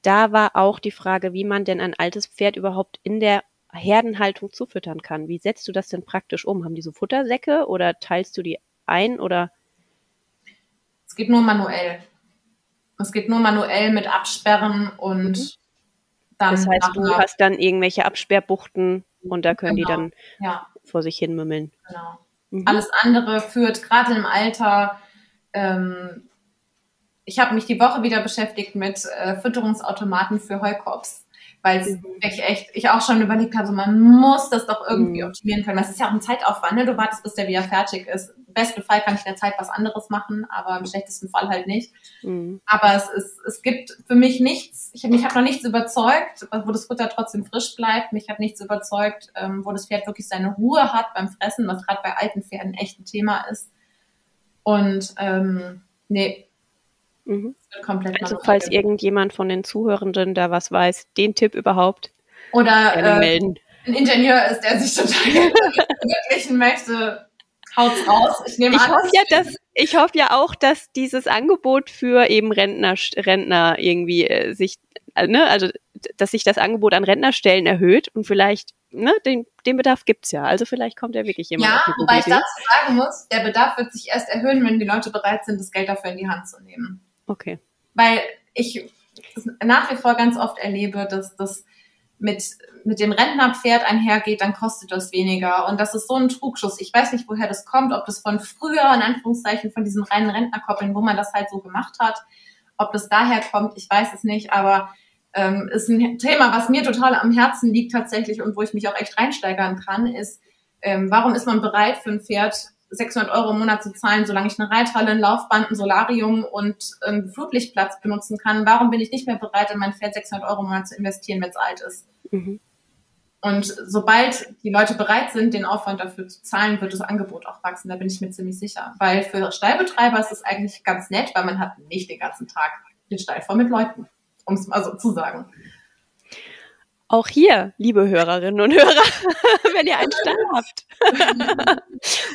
da war auch die Frage, wie man denn ein altes Pferd überhaupt in der Herdenhaltung zufüttern kann. Wie setzt du das denn praktisch um? Haben die so Futtersäcke oder teilst du die ein oder es geht nur manuell. Es geht nur manuell mit Absperren und mhm. dann. Das heißt, du hast dann irgendwelche Absperrbuchten und da können genau. die dann ja. vor sich hin mümmeln. Genau. Mhm. Alles andere führt gerade im Alter. Ähm, ich habe mich die Woche wieder beschäftigt mit äh, Fütterungsautomaten für Heukops weil es mhm. wirklich echt, ich auch schon überlegt habe, so, man muss das doch irgendwie mhm. optimieren können. Das ist ja auch ein Zeitaufwand, ne? Du wartest, bis der wieder fertig ist. Im besten Fall kann ich in der Zeit was anderes machen, aber im schlechtesten Fall halt nicht. Mhm. Aber es ist, es gibt für mich nichts, ich habe mich hab noch nichts überzeugt, wo das Futter trotzdem frisch bleibt. Mich hat nichts überzeugt, ähm, wo das Pferd wirklich seine Ruhe hat beim Fressen, was gerade bei alten Pferden echt ein Thema ist. Und ähm, nee, Mhm. Also falls irgendjemand von den Zuhörenden da was weiß, den Tipp überhaupt oder äh, melden. ein Ingenieur ist, der sich total verwirklichen möchte, haut's raus. Ich nehme ich an. Hoffe ja, dass, ich hoffe ja auch, dass dieses Angebot für eben Rentner, Rentner irgendwie äh, sich, äh, ne, also dass sich das Angebot an Rentnerstellen erhöht und vielleicht, ne, den, den Bedarf gibt's ja. Also vielleicht kommt ja wirklich jemand. Ja, wobei ich dazu sagen muss, der Bedarf wird sich erst erhöhen, wenn die Leute bereit sind, das Geld dafür in die Hand zu nehmen. Okay. Weil ich nach wie vor ganz oft erlebe, dass das mit, mit dem Rentnerpferd einhergeht, dann kostet das weniger. Und das ist so ein Trugschuss. Ich weiß nicht, woher das kommt, ob das von früher, in Anführungszeichen, von diesen reinen Rentnerkoppeln, wo man das halt so gemacht hat, ob das daher kommt, ich weiß es nicht, aber ähm, ist ein Thema, was mir total am Herzen liegt tatsächlich und wo ich mich auch echt reinsteigern kann, ist, ähm, warum ist man bereit für ein Pferd 600 Euro im Monat zu zahlen, solange ich eine Reithalle, ein Laufband, ein Solarium und einen Flutlichtplatz benutzen kann. Warum bin ich nicht mehr bereit, in mein Pferd 600 Euro im Monat zu investieren, wenn es alt ist? Mhm. Und sobald die Leute bereit sind, den Aufwand dafür zu zahlen, wird das Angebot auch wachsen. Da bin ich mir ziemlich sicher. Weil für Stallbetreiber ist es eigentlich ganz nett, weil man hat nicht den ganzen Tag den Stall voll mit Leuten, um es mal so zu sagen. Auch hier, liebe Hörerinnen und Hörer, wenn ihr einen Stall habt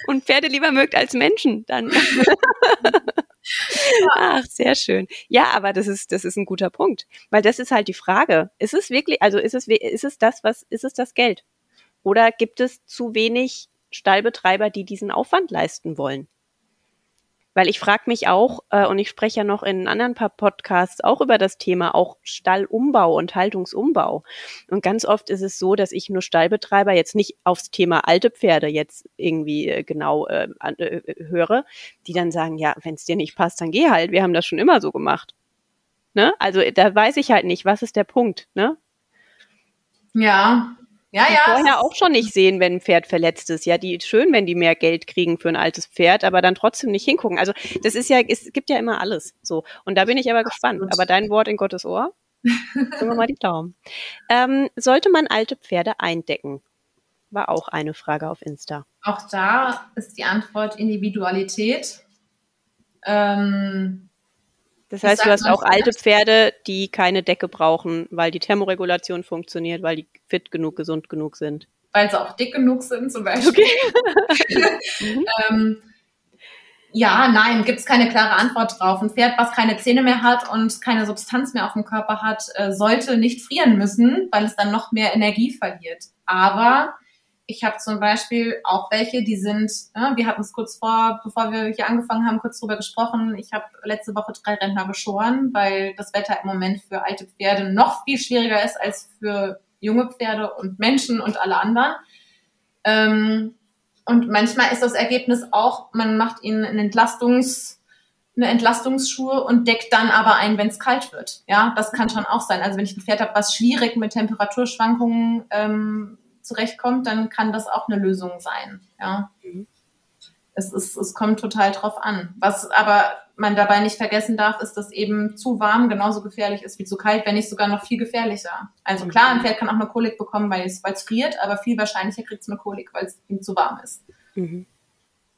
und Pferde lieber mögt als Menschen, dann. Ach, sehr schön. Ja, aber das ist, das ist ein guter Punkt. Weil das ist halt die Frage. Ist es wirklich, also ist es, ist es das, was, ist es das Geld? Oder gibt es zu wenig Stallbetreiber, die diesen Aufwand leisten wollen? Weil ich frage mich auch, äh, und ich spreche ja noch in anderen paar Podcasts auch über das Thema, auch Stallumbau und Haltungsumbau. Und ganz oft ist es so, dass ich nur Stallbetreiber jetzt nicht aufs Thema alte Pferde jetzt irgendwie äh, genau äh, äh, höre, die dann sagen, ja, wenn es dir nicht passt, dann geh halt. Wir haben das schon immer so gemacht. Ne? Also da weiß ich halt nicht, was ist der Punkt, ne? Ja, ja, die ja. vorher auch schon nicht sehen, wenn ein Pferd verletzt ist. Ja, die schön, wenn die mehr Geld kriegen für ein altes Pferd, aber dann trotzdem nicht hingucken. Also das ist ja, es gibt ja immer alles so. Und da bin ich aber gespannt. Aber dein Wort in Gottes Ohr. Drücken wir mal die Daumen. Ähm, sollte man alte Pferde eindecken? War auch eine Frage auf Insta. Auch da ist die Antwort Individualität. Ähm, das heißt, du hast auch alte Pferde, die keine Decke brauchen, weil die Thermoregulation funktioniert, weil die fit genug, gesund genug sind. Weil sie auch dick genug sind, zum Beispiel. Okay. mhm. ähm, ja, nein, gibt es keine klare Antwort drauf. Ein Pferd, was keine Zähne mehr hat und keine Substanz mehr auf dem Körper hat, äh, sollte nicht frieren müssen, weil es dann noch mehr Energie verliert. Aber ich habe zum Beispiel auch welche, die sind, äh, wir hatten es kurz vor, bevor wir hier angefangen haben, kurz drüber gesprochen. Ich habe letzte Woche drei Rentner geschoren, weil das Wetter im Moment für alte Pferde noch viel schwieriger ist als für junge Pferde und Menschen und alle anderen. Ähm, und manchmal ist das Ergebnis auch, man macht ihnen einen Entlastungs, eine Entlastungsschuhe und deckt dann aber ein, wenn es kalt wird. Ja, das kann schon auch sein. Also wenn ich ein Pferd habe, was schwierig mit Temperaturschwankungen ähm, zurechtkommt, dann kann das auch eine Lösung sein. Ja. Mhm. Es, ist, es kommt total drauf an. Was aber man dabei nicht vergessen darf, ist, dass eben zu warm genauso gefährlich ist wie zu kalt, wenn nicht sogar noch viel gefährlicher. Also mhm. klar, ein Pferd kann auch eine Kolik bekommen, weil es, weil es friert, aber viel wahrscheinlicher kriegt es eine Kolik, weil es ihm zu warm ist. Mhm.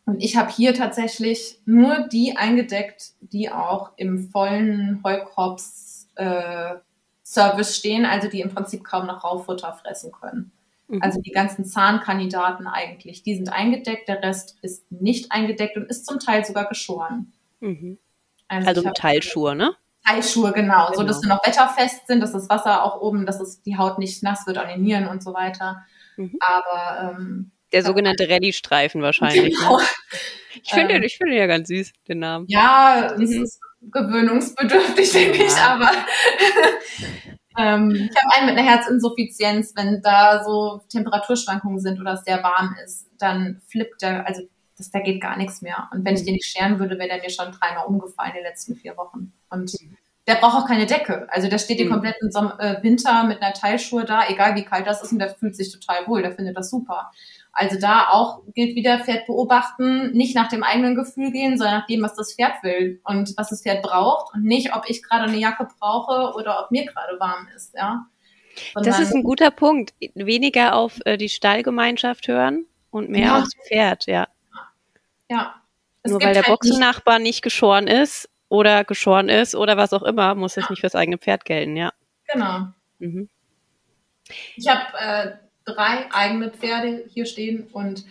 Und ich habe hier tatsächlich nur die eingedeckt, die auch im vollen Heukorps äh, Service stehen, also die im Prinzip kaum noch Rauffutter fressen können. Mhm. Also die ganzen Zahnkandidaten eigentlich, die sind eingedeckt, der Rest ist nicht eingedeckt und ist zum Teil sogar geschoren. Mhm. Also, also Teilschuhe, ne? Teilschuhe, genau, genau, so dass sie noch wetterfest sind, dass das Wasser auch oben, dass es die Haut nicht nass wird an den Nieren und so weiter. Mhm. Aber ähm, der sogenannte Rallye-Streifen wahrscheinlich. Ne? Genau. Ne? Ich finde ähm, ich finde ja ganz süß, den Namen. Ja, es mhm. ist gewöhnungsbedürftig, denke ja. ich, aber ähm, ich habe einen mit einer Herzinsuffizienz, wenn da so Temperaturschwankungen sind oder es sehr warm ist, dann flippt der, also das, da geht gar nichts mehr. Und wenn ich den nicht scheren würde, wäre der mir schon dreimal umgefallen in den letzten vier Wochen. Und der braucht auch keine Decke. Also der steht den mhm. kompletten äh, Winter mit einer Teilschuhe da, egal wie kalt das ist, und der fühlt sich total wohl, der findet das super. Also da auch gilt wieder Pferd beobachten, nicht nach dem eigenen Gefühl gehen, sondern nach dem, was das Pferd will und was das Pferd braucht und nicht, ob ich gerade eine Jacke brauche oder ob mir gerade warm ist, ja. Und das ist ein guter Punkt. Weniger auf äh, die Stallgemeinschaft hören und mehr ja. aufs Pferd, ja. Ja. Es Nur weil der halt Boxennachbar nicht geschoren ist oder geschoren ist oder was auch immer, muss es nicht fürs eigene Pferd gelten, ja. Genau. Mhm. Ich habe äh, drei eigene Pferde hier stehen und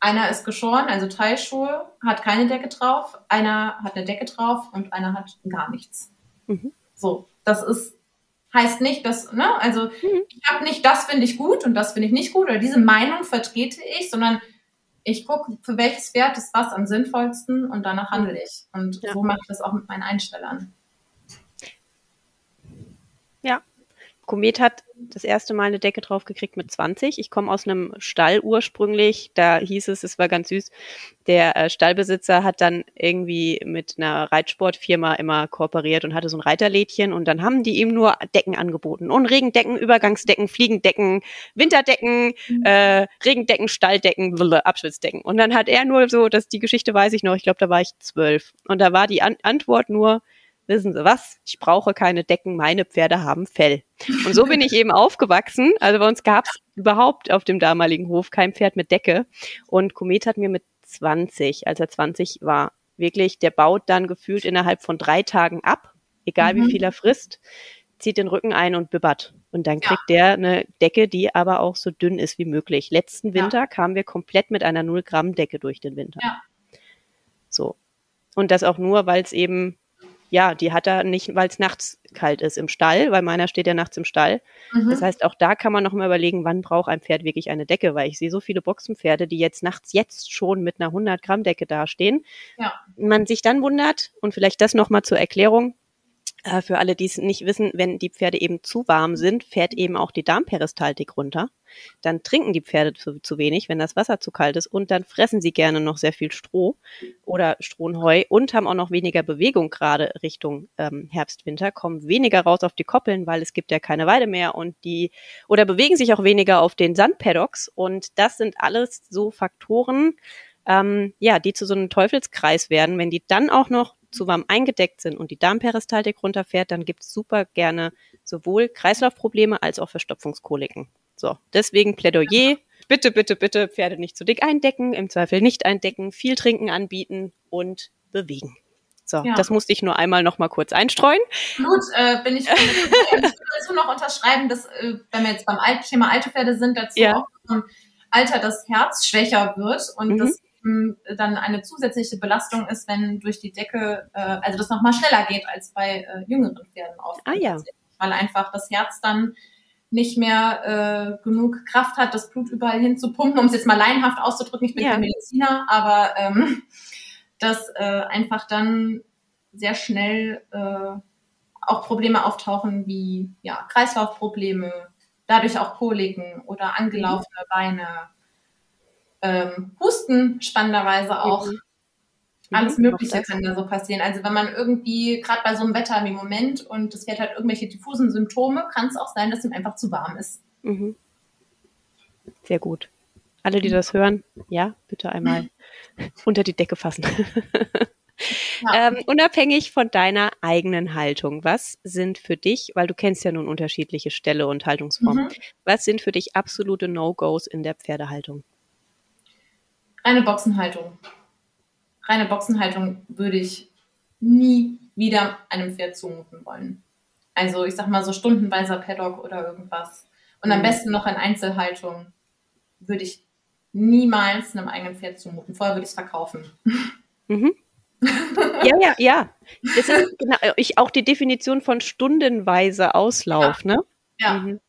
einer ist geschoren, also Teilschuhe, hat keine Decke drauf, einer hat eine Decke drauf und einer hat gar nichts. Mhm. So, das ist heißt nicht, dass, ne, also mhm. ich habe nicht, das finde ich gut und das finde ich nicht gut oder diese Meinung vertrete ich, sondern ich gucke, für welches Pferd ist was am sinnvollsten und danach handle ich. Und ja. so mache ich das auch mit meinen Einstellern. Ja, Komet hat das erste Mal eine Decke drauf gekriegt mit 20. Ich komme aus einem Stall ursprünglich. Da hieß es, es war ganz süß. Der äh, Stallbesitzer hat dann irgendwie mit einer Reitsportfirma immer kooperiert und hatte so ein Reiterlädchen und dann haben die ihm nur Decken angeboten. Und Regendecken, Übergangsdecken, Fliegendecken, Winterdecken, mhm. äh, Regendecken, Stalldecken, blablabla, Abschwitzdecken. Und dann hat er nur so, dass die Geschichte weiß ich noch, ich glaube, da war ich zwölf. Und da war die An Antwort nur, wissen Sie was? Ich brauche keine Decken, meine Pferde haben Fell. Und so bin ich eben aufgewachsen. Also bei uns gab es überhaupt auf dem damaligen Hof kein Pferd mit Decke. Und Komet hat mir mit 20, als er 20 war, wirklich, der baut dann gefühlt innerhalb von drei Tagen ab, egal mhm. wie viel er frisst, zieht den Rücken ein und bibbert. Und dann kriegt ja. der eine Decke, die aber auch so dünn ist wie möglich. Letzten Winter ja. kamen wir komplett mit einer 0 Gramm Decke durch den Winter. Ja. So. Und das auch nur, weil es eben ja, die hat er nicht, weil es nachts kalt ist im Stall, weil meiner steht ja nachts im Stall. Mhm. Das heißt, auch da kann man noch mal überlegen, wann braucht ein Pferd wirklich eine Decke, weil ich sehe so viele Boxenpferde, die jetzt nachts jetzt schon mit einer 100 Gramm Decke dastehen. Ja. Man sich dann wundert und vielleicht das noch mal zur Erklärung. Äh, für alle, die es nicht wissen, wenn die Pferde eben zu warm sind, fährt eben auch die Darmperistaltik runter. Dann trinken die Pferde zu, zu, wenig, wenn das Wasser zu kalt ist, und dann fressen sie gerne noch sehr viel Stroh oder Strohenheu und haben auch noch weniger Bewegung gerade Richtung ähm, Herbst, Winter, kommen weniger raus auf die Koppeln, weil es gibt ja keine Weide mehr und die oder bewegen sich auch weniger auf den Sandpaddocks. Und das sind alles so Faktoren, ähm, ja, die zu so einem Teufelskreis werden. Wenn die dann auch noch zu warm eingedeckt sind und die Darmperistaltik runterfährt, dann gibt es super gerne sowohl Kreislaufprobleme als auch Verstopfungskoliken. So, deswegen Plädoyer. Bitte, bitte, bitte Pferde nicht zu dick eindecken, im Zweifel nicht eindecken, viel trinken anbieten und bewegen. So, ja. das musste ich nur einmal noch mal kurz einstreuen. Gut, äh, bin ich. ich will dazu noch unterschreiben, dass, äh, wenn wir jetzt beim Thema alte Pferde sind, dazu ja. auch im Alter das Herz schwächer wird und mhm. das dann eine zusätzliche Belastung ist, wenn durch die Decke, äh, also das nochmal schneller geht als bei äh, jüngeren Pferden oft. Ah ja. Weil einfach das Herz dann nicht mehr äh, genug Kraft hat, das Blut überall hinzupumpen, um es jetzt mal laienhaft auszudrücken. Ich bin ja. kein Mediziner, aber ähm, dass äh, einfach dann sehr schnell äh, auch Probleme auftauchen wie ja, Kreislaufprobleme, dadurch auch Koliken oder angelaufene Beine, ähm, Husten spannenderweise auch. Mhm. Alles Mögliche kann da so passieren. Also wenn man irgendwie, gerade bei so einem Wetter wie im Moment und das Pferd hat irgendwelche diffusen Symptome, kann es auch sein, dass ihm einfach zu warm ist. Mhm. Sehr gut. Alle, die das hören, ja, bitte einmal unter die Decke fassen. Ja. Ähm, unabhängig von deiner eigenen Haltung, was sind für dich, weil du kennst ja nun unterschiedliche Ställe und Haltungsformen, mhm. was sind für dich absolute No-Gos in der Pferdehaltung? Reine Boxenhaltung. Reine Boxenhaltung würde ich nie wieder einem Pferd zumuten wollen. Also ich sag mal so stundenweiser Paddock oder irgendwas. Und am mhm. besten noch in Einzelhaltung würde ich niemals einem eigenen Pferd zumuten. Vorher würde ich es verkaufen. Mhm. ja, ja, ja. Das ist genau, ich, auch die Definition von stundenweise Auslauf, ja. ne? Ja. Mhm.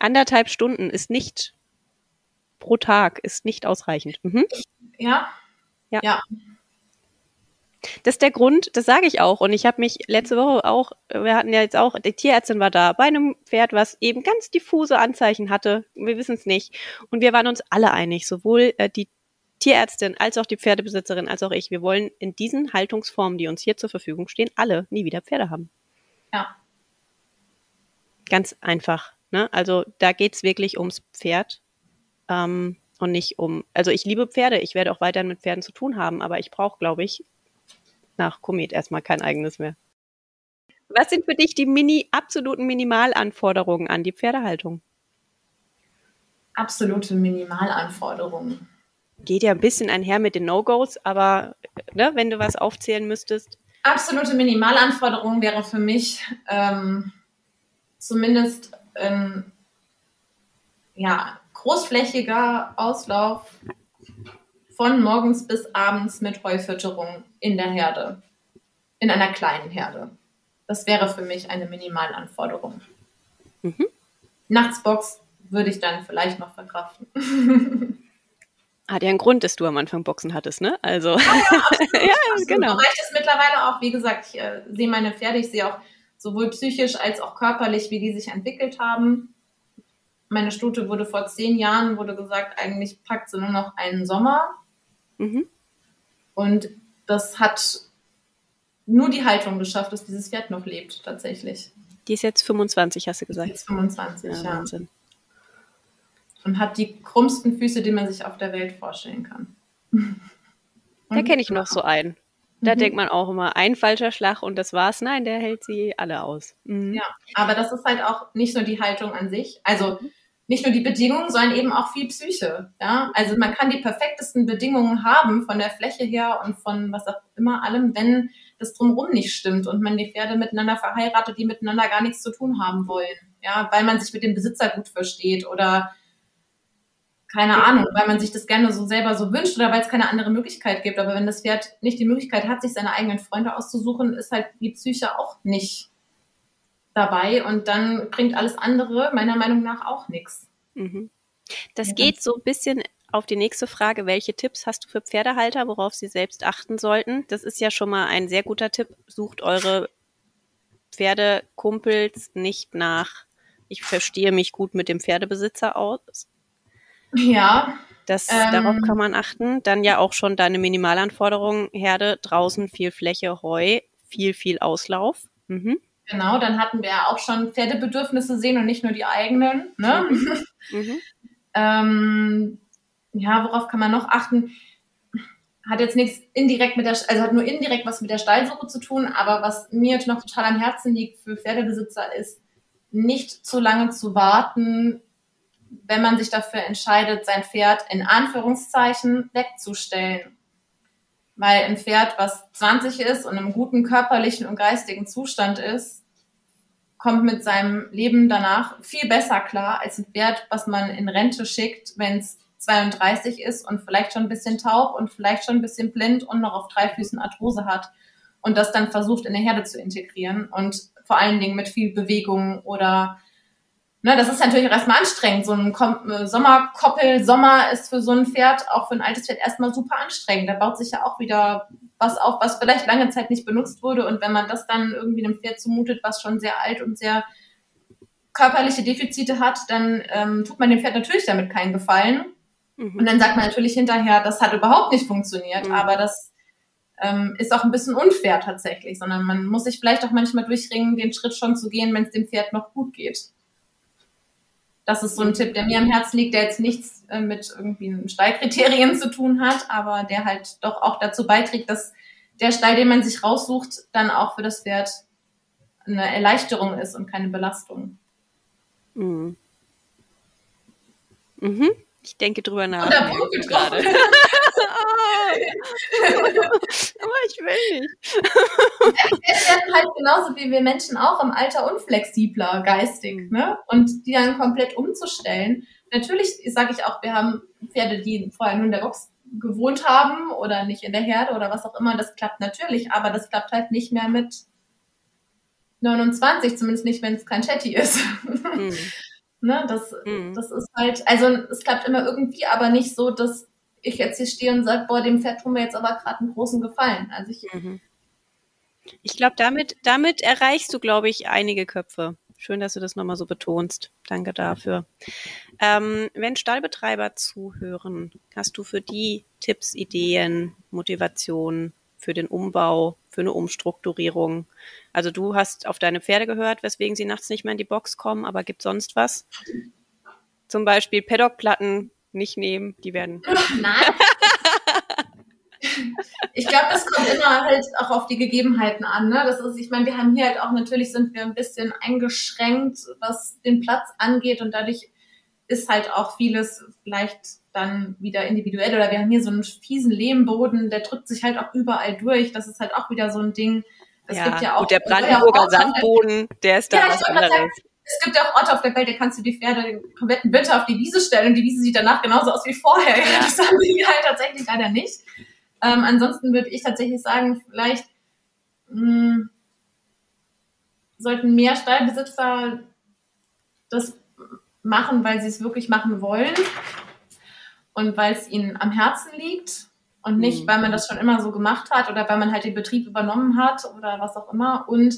Anderthalb Stunden ist nicht pro Tag ist nicht ausreichend. Mhm. Ja. ja. Ja. Das ist der Grund, das sage ich auch. Und ich habe mich letzte Woche auch, wir hatten ja jetzt auch, die Tierärztin war da bei einem Pferd, was eben ganz diffuse Anzeichen hatte. Wir wissen es nicht. Und wir waren uns alle einig, sowohl äh, die Tierärztin als auch die Pferdebesitzerin als auch ich. Wir wollen in diesen Haltungsformen, die uns hier zur Verfügung stehen, alle nie wieder Pferde haben. Ja. Ganz einfach. Ne? Also da geht's wirklich ums Pferd ähm, und nicht um, also ich liebe Pferde, ich werde auch weiterhin mit Pferden zu tun haben, aber ich brauche, glaube ich, nach Komet erstmal kein eigenes mehr. Was sind für dich die mini, absoluten Minimalanforderungen an die Pferdehaltung? Absolute Minimalanforderungen. Geht ja ein bisschen einher mit den No-Gos, aber ne, wenn du was aufzählen müsstest. Absolute Minimalanforderung wäre für mich ähm, zumindest ähm, ja, großflächiger Auslauf von morgens bis abends mit Heufütterung in der Herde, in einer kleinen Herde. Das wäre für mich eine Minimalanforderung. Mhm. Nachtsbox würde ich dann vielleicht noch verkraften. Hat ja einen Grund, dass du am Anfang Boxen hattest, ne? Also. Ah, ja, absolut, ja absolut. genau. Reicht es mittlerweile auch, wie gesagt, ich äh, sehe meine Pferde, ich sehe auch sowohl psychisch als auch körperlich, wie die sich entwickelt haben meine Stute wurde vor zehn Jahren, wurde gesagt, eigentlich packt sie nur noch einen Sommer. Mhm. Und das hat nur die Haltung geschafft, dass dieses Pferd noch lebt, tatsächlich. Die ist jetzt 25, hast du gesagt. Die ist 25, ja. ja. Wahnsinn. Und hat die krummsten Füße, die man sich auf der Welt vorstellen kann. da kenne ich noch so einen. Da mhm. denkt man auch immer, ein falscher Schlag und das war's. Nein, der hält sie alle aus. Mhm. Ja, aber das ist halt auch nicht nur die Haltung an sich. Also nicht nur die Bedingungen, sondern eben auch viel Psyche. Ja, also man kann die perfektesten Bedingungen haben von der Fläche her und von was auch immer allem, wenn das drumherum nicht stimmt und man die Pferde miteinander verheiratet, die miteinander gar nichts zu tun haben wollen. Ja, weil man sich mit dem Besitzer gut versteht oder keine Ahnung, weil man sich das gerne so selber so wünscht oder weil es keine andere Möglichkeit gibt. Aber wenn das Pferd nicht die Möglichkeit hat, sich seine eigenen Freunde auszusuchen, ist halt die Psyche auch nicht dabei und dann bringt alles andere meiner Meinung nach auch nichts. Mhm. Das ja. geht so ein bisschen auf die nächste Frage. Welche Tipps hast du für Pferdehalter, worauf sie selbst achten sollten? Das ist ja schon mal ein sehr guter Tipp. Sucht eure Pferdekumpels nicht nach, ich verstehe mich gut mit dem Pferdebesitzer aus, ja. Das, ähm, darauf kann man achten. Dann ja auch schon deine Minimalanforderungen, Herde, draußen viel Fläche, Heu, viel, viel Auslauf. Mhm. Genau, dann hatten wir ja auch schon Pferdebedürfnisse sehen und nicht nur die eigenen. Ne? Mhm. mhm. ähm, ja, worauf kann man noch achten? Hat jetzt nichts indirekt mit der, also hat nur indirekt was mit der Stallsuche zu tun, aber was mir noch total am Herzen liegt für Pferdebesitzer ist, nicht zu lange zu warten, wenn man sich dafür entscheidet, sein Pferd in Anführungszeichen wegzustellen. Weil ein Pferd, was 20 ist und im guten körperlichen und geistigen Zustand ist, kommt mit seinem Leben danach viel besser klar als ein Pferd, was man in Rente schickt, wenn es 32 ist und vielleicht schon ein bisschen taub und vielleicht schon ein bisschen blind und noch auf drei Füßen Arthrose hat und das dann versucht in der Herde zu integrieren und vor allen Dingen mit viel Bewegung oder Ne, das ist natürlich auch erstmal anstrengend. So ein äh, Sommerkoppel, Sommer ist für so ein Pferd, auch für ein altes Pferd, erstmal super anstrengend. Da baut sich ja auch wieder was auf, was vielleicht lange Zeit nicht benutzt wurde. Und wenn man das dann irgendwie einem Pferd zumutet, was schon sehr alt und sehr körperliche Defizite hat, dann ähm, tut man dem Pferd natürlich damit keinen Gefallen. Mhm. Und dann sagt man natürlich hinterher, das hat überhaupt nicht funktioniert. Mhm. Aber das ähm, ist auch ein bisschen unfair tatsächlich, sondern man muss sich vielleicht auch manchmal durchringen, den Schritt schon zu gehen, wenn es dem Pferd noch gut geht. Das ist so ein Tipp, der mir am Herzen liegt, der jetzt nichts äh, mit irgendwie Stallkriterien zu tun hat, aber der halt doch auch dazu beiträgt, dass der Stall, den man sich raussucht, dann auch für das Pferd eine Erleichterung ist und keine Belastung. Mhm. Mhm. Ich denke drüber nach. Oder gerade. Aber ich will nicht. Wir werden halt genauso wie wir Menschen auch im Alter unflexibler geistig, ne? Und die dann komplett umzustellen. Natürlich sage ich auch, wir haben Pferde, die vorher nur in der Box gewohnt haben oder nicht in der Herde oder was auch immer. Das klappt natürlich, aber das klappt halt nicht mehr mit 29, zumindest nicht, wenn es kein Chatty ist. Mhm. ne, das, mhm. das ist halt, also es klappt immer irgendwie, aber nicht so, dass ich jetzt hier stehe und sage, boah, dem Pferd tun wir jetzt aber gerade einen großen Gefallen. Also ich, mhm. ich glaube, damit, damit erreichst du, glaube ich, einige Köpfe. Schön, dass du das nochmal so betonst. Danke dafür. Ähm, wenn Stallbetreiber zuhören, hast du für die Tipps, Ideen, Motivationen für den Umbau, für eine Umstrukturierung? Also du hast auf deine Pferde gehört, weswegen sie nachts nicht mehr in die Box kommen, aber gibt sonst was? Zum Beispiel Paddockplatten nicht nehmen, die werden. Nein. ich glaube, das kommt immer halt auch auf die Gegebenheiten an. Ne? Das ist, ich meine, wir haben hier halt auch natürlich sind wir ein bisschen eingeschränkt, was den Platz angeht und dadurch ist halt auch vieles vielleicht dann wieder individuell oder wir haben hier so einen fiesen Lehmboden, der drückt sich halt auch überall durch. Das ist halt auch wieder so ein Ding. Es ja, gibt ja auch. Und der Brandenburger Sandboden, der ist da ja, was anderes. Sagen, es gibt ja auch Orte auf der Welt, da kannst du die Pferde den kompletten Winter auf die Wiese stellen und die Wiese sieht danach genauso aus wie vorher. Ja. Das haben die halt tatsächlich leider nicht. Ähm, ansonsten würde ich tatsächlich sagen, vielleicht mh, hm, sollten mehr Stallbesitzer das machen, weil sie es wirklich machen wollen und weil es ihnen am Herzen liegt und nicht, mhm. weil man das schon immer so gemacht hat oder weil man halt den Betrieb übernommen hat oder was auch immer. Und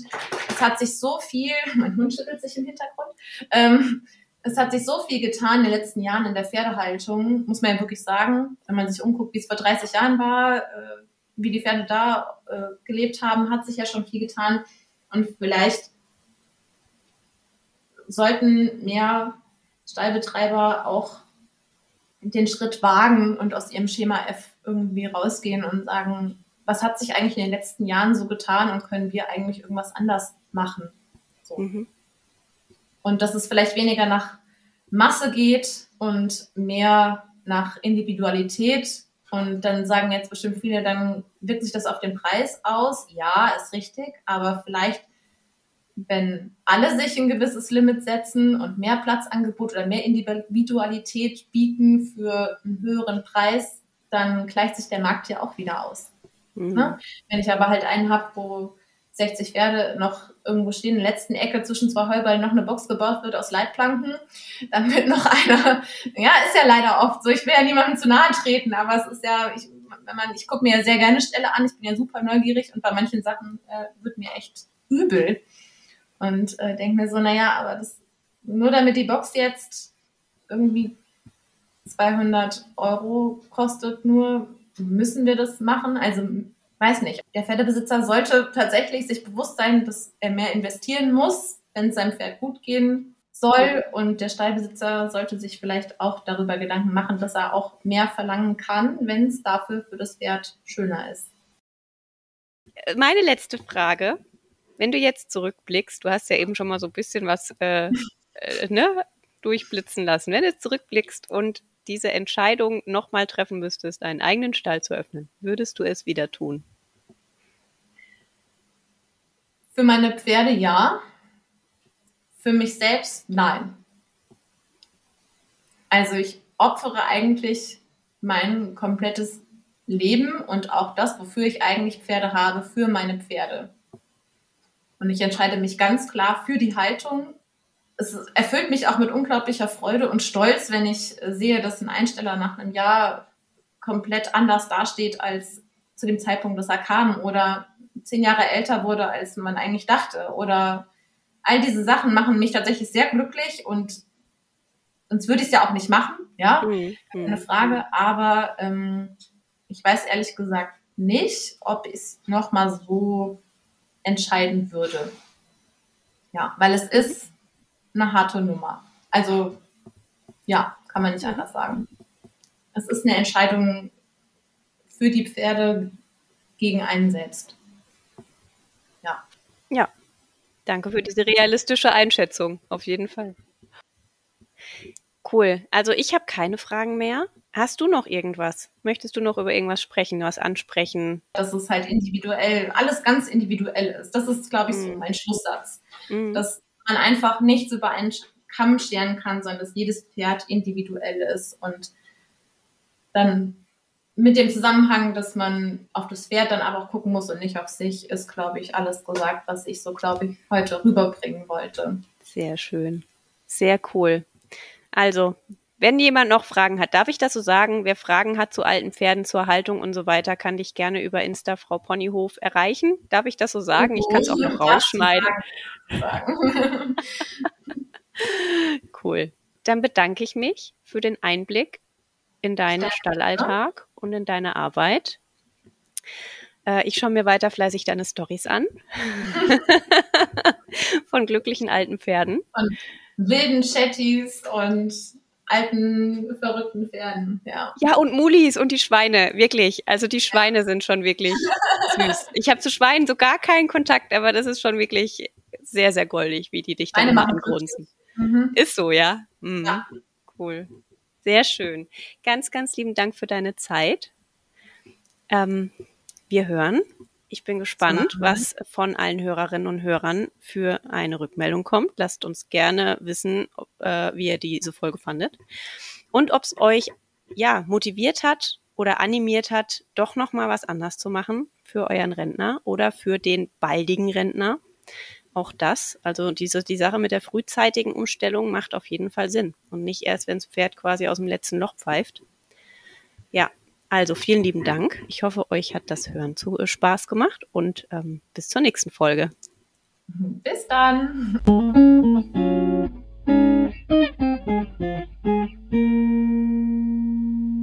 es hat sich so viel, mein Hund schüttelt sich im Hintergrund, ähm, es hat sich so viel getan in den letzten Jahren in der Pferdehaltung, muss man ja wirklich sagen, wenn man sich umguckt, wie es vor 30 Jahren war, äh, wie die Pferde da äh, gelebt haben, hat sich ja schon viel getan. Und vielleicht sollten mehr Stallbetreiber auch den Schritt wagen und aus ihrem Schema F irgendwie rausgehen und sagen, was hat sich eigentlich in den letzten Jahren so getan und können wir eigentlich irgendwas anders machen? So. Mhm. Und dass es vielleicht weniger nach Masse geht und mehr nach Individualität. Und dann sagen jetzt bestimmt viele, dann wirkt sich das auf den Preis aus. Ja, ist richtig, aber vielleicht wenn alle sich ein gewisses Limit setzen und mehr Platzangebot oder mehr Individualität bieten für einen höheren Preis, dann gleicht sich der Markt ja auch wieder aus. Mhm. Ne? Wenn ich aber halt einen habe, wo 60 Pferde noch irgendwo stehen, in der letzten Ecke zwischen zwei Heuballen noch eine Box gebaut wird aus Leitplanken, dann wird noch einer, ja, ist ja leider oft so, ich will ja niemandem zu nahe treten, aber es ist ja, ich, wenn man, ich gucke mir ja sehr gerne Ställe an, ich bin ja super neugierig und bei manchen Sachen äh, wird mir echt übel. Und äh, denke mir so, naja, aber das, nur damit die Box jetzt irgendwie 200 Euro kostet, nur müssen wir das machen. Also weiß nicht. Der Pferdebesitzer sollte tatsächlich sich bewusst sein, dass er mehr investieren muss, wenn es seinem Pferd gut gehen soll. Und der Stallbesitzer sollte sich vielleicht auch darüber Gedanken machen, dass er auch mehr verlangen kann, wenn es dafür für das Pferd schöner ist. Meine letzte Frage wenn du jetzt zurückblickst, du hast ja eben schon mal so ein bisschen was äh, äh, ne, durchblitzen lassen, wenn du zurückblickst und diese Entscheidung nochmal treffen müsstest, einen eigenen Stall zu öffnen, würdest du es wieder tun? Für meine Pferde ja. Für mich selbst nein. Also ich opfere eigentlich mein komplettes Leben und auch das, wofür ich eigentlich Pferde habe, für meine Pferde. Und ich entscheide mich ganz klar für die Haltung. Es erfüllt mich auch mit unglaublicher Freude und Stolz, wenn ich sehe, dass ein Einsteller nach einem Jahr komplett anders dasteht als zu dem Zeitpunkt, dass er kam oder zehn Jahre älter wurde, als man eigentlich dachte. Oder all diese Sachen machen mich tatsächlich sehr glücklich und sonst würde ich es ja auch nicht machen, ja, mhm. keine Frage. Aber ähm, ich weiß ehrlich gesagt nicht, ob ich es nochmal so entscheiden würde. Ja, weil es ist eine harte Nummer. Also ja, kann man nicht anders sagen. Es ist eine Entscheidung für die Pferde gegen einen selbst. Ja. Ja. Danke für diese realistische Einschätzung, auf jeden Fall. Cool. Also ich habe keine Fragen mehr. Hast du noch irgendwas? Möchtest du noch über irgendwas sprechen, was ansprechen? Dass es halt individuell, alles ganz individuell ist. Das ist, glaube ich, so mm. mein Schlusssatz. Mm. Dass man einfach nichts über einen Kamm scheren kann, sondern dass jedes Pferd individuell ist. Und dann mit dem Zusammenhang, dass man auf das Pferd dann aber auch gucken muss und nicht auf sich, ist, glaube ich, alles gesagt, was ich so, glaube ich, heute rüberbringen wollte. Sehr schön. Sehr cool. Also, wenn jemand noch Fragen hat, darf ich das so sagen? Wer Fragen hat zu alten Pferden, zur Haltung und so weiter, kann dich gerne über Insta Frau Ponyhof erreichen. Darf ich das so sagen? Ich kann es auch noch rausschneiden. cool. Dann bedanke ich mich für den Einblick in deinen Stallalltag und in deine Arbeit. Äh, ich schaue mir weiter fleißig deine Stories an. Von glücklichen alten Pferden. Von wilden Chattys und alten, verrückten Pferden, ja. Ja, und Mulis und die Schweine, wirklich. Also die Schweine sind schon wirklich süß. Ich habe zu Schweinen so gar keinen Kontakt, aber das ist schon wirklich sehr, sehr goldig, wie die dich dann machen grunzen. Mhm. Ist so, ja? Mhm. ja? Cool. Sehr schön. Ganz, ganz lieben Dank für deine Zeit. Ähm, wir hören ich bin gespannt, was von allen Hörerinnen und Hörern für eine Rückmeldung kommt. Lasst uns gerne wissen, ob, äh, wie ihr diese Folge fandet und ob es euch ja motiviert hat oder animiert hat, doch noch mal was anders zu machen für euren Rentner oder für den baldigen Rentner. Auch das, also diese die Sache mit der frühzeitigen Umstellung macht auf jeden Fall Sinn und nicht erst, wenn das Pferd quasi aus dem letzten Loch pfeift. Ja, also vielen lieben Dank. Ich hoffe, euch hat das Hören zu äh, Spaß gemacht und ähm, bis zur nächsten Folge. Bis dann.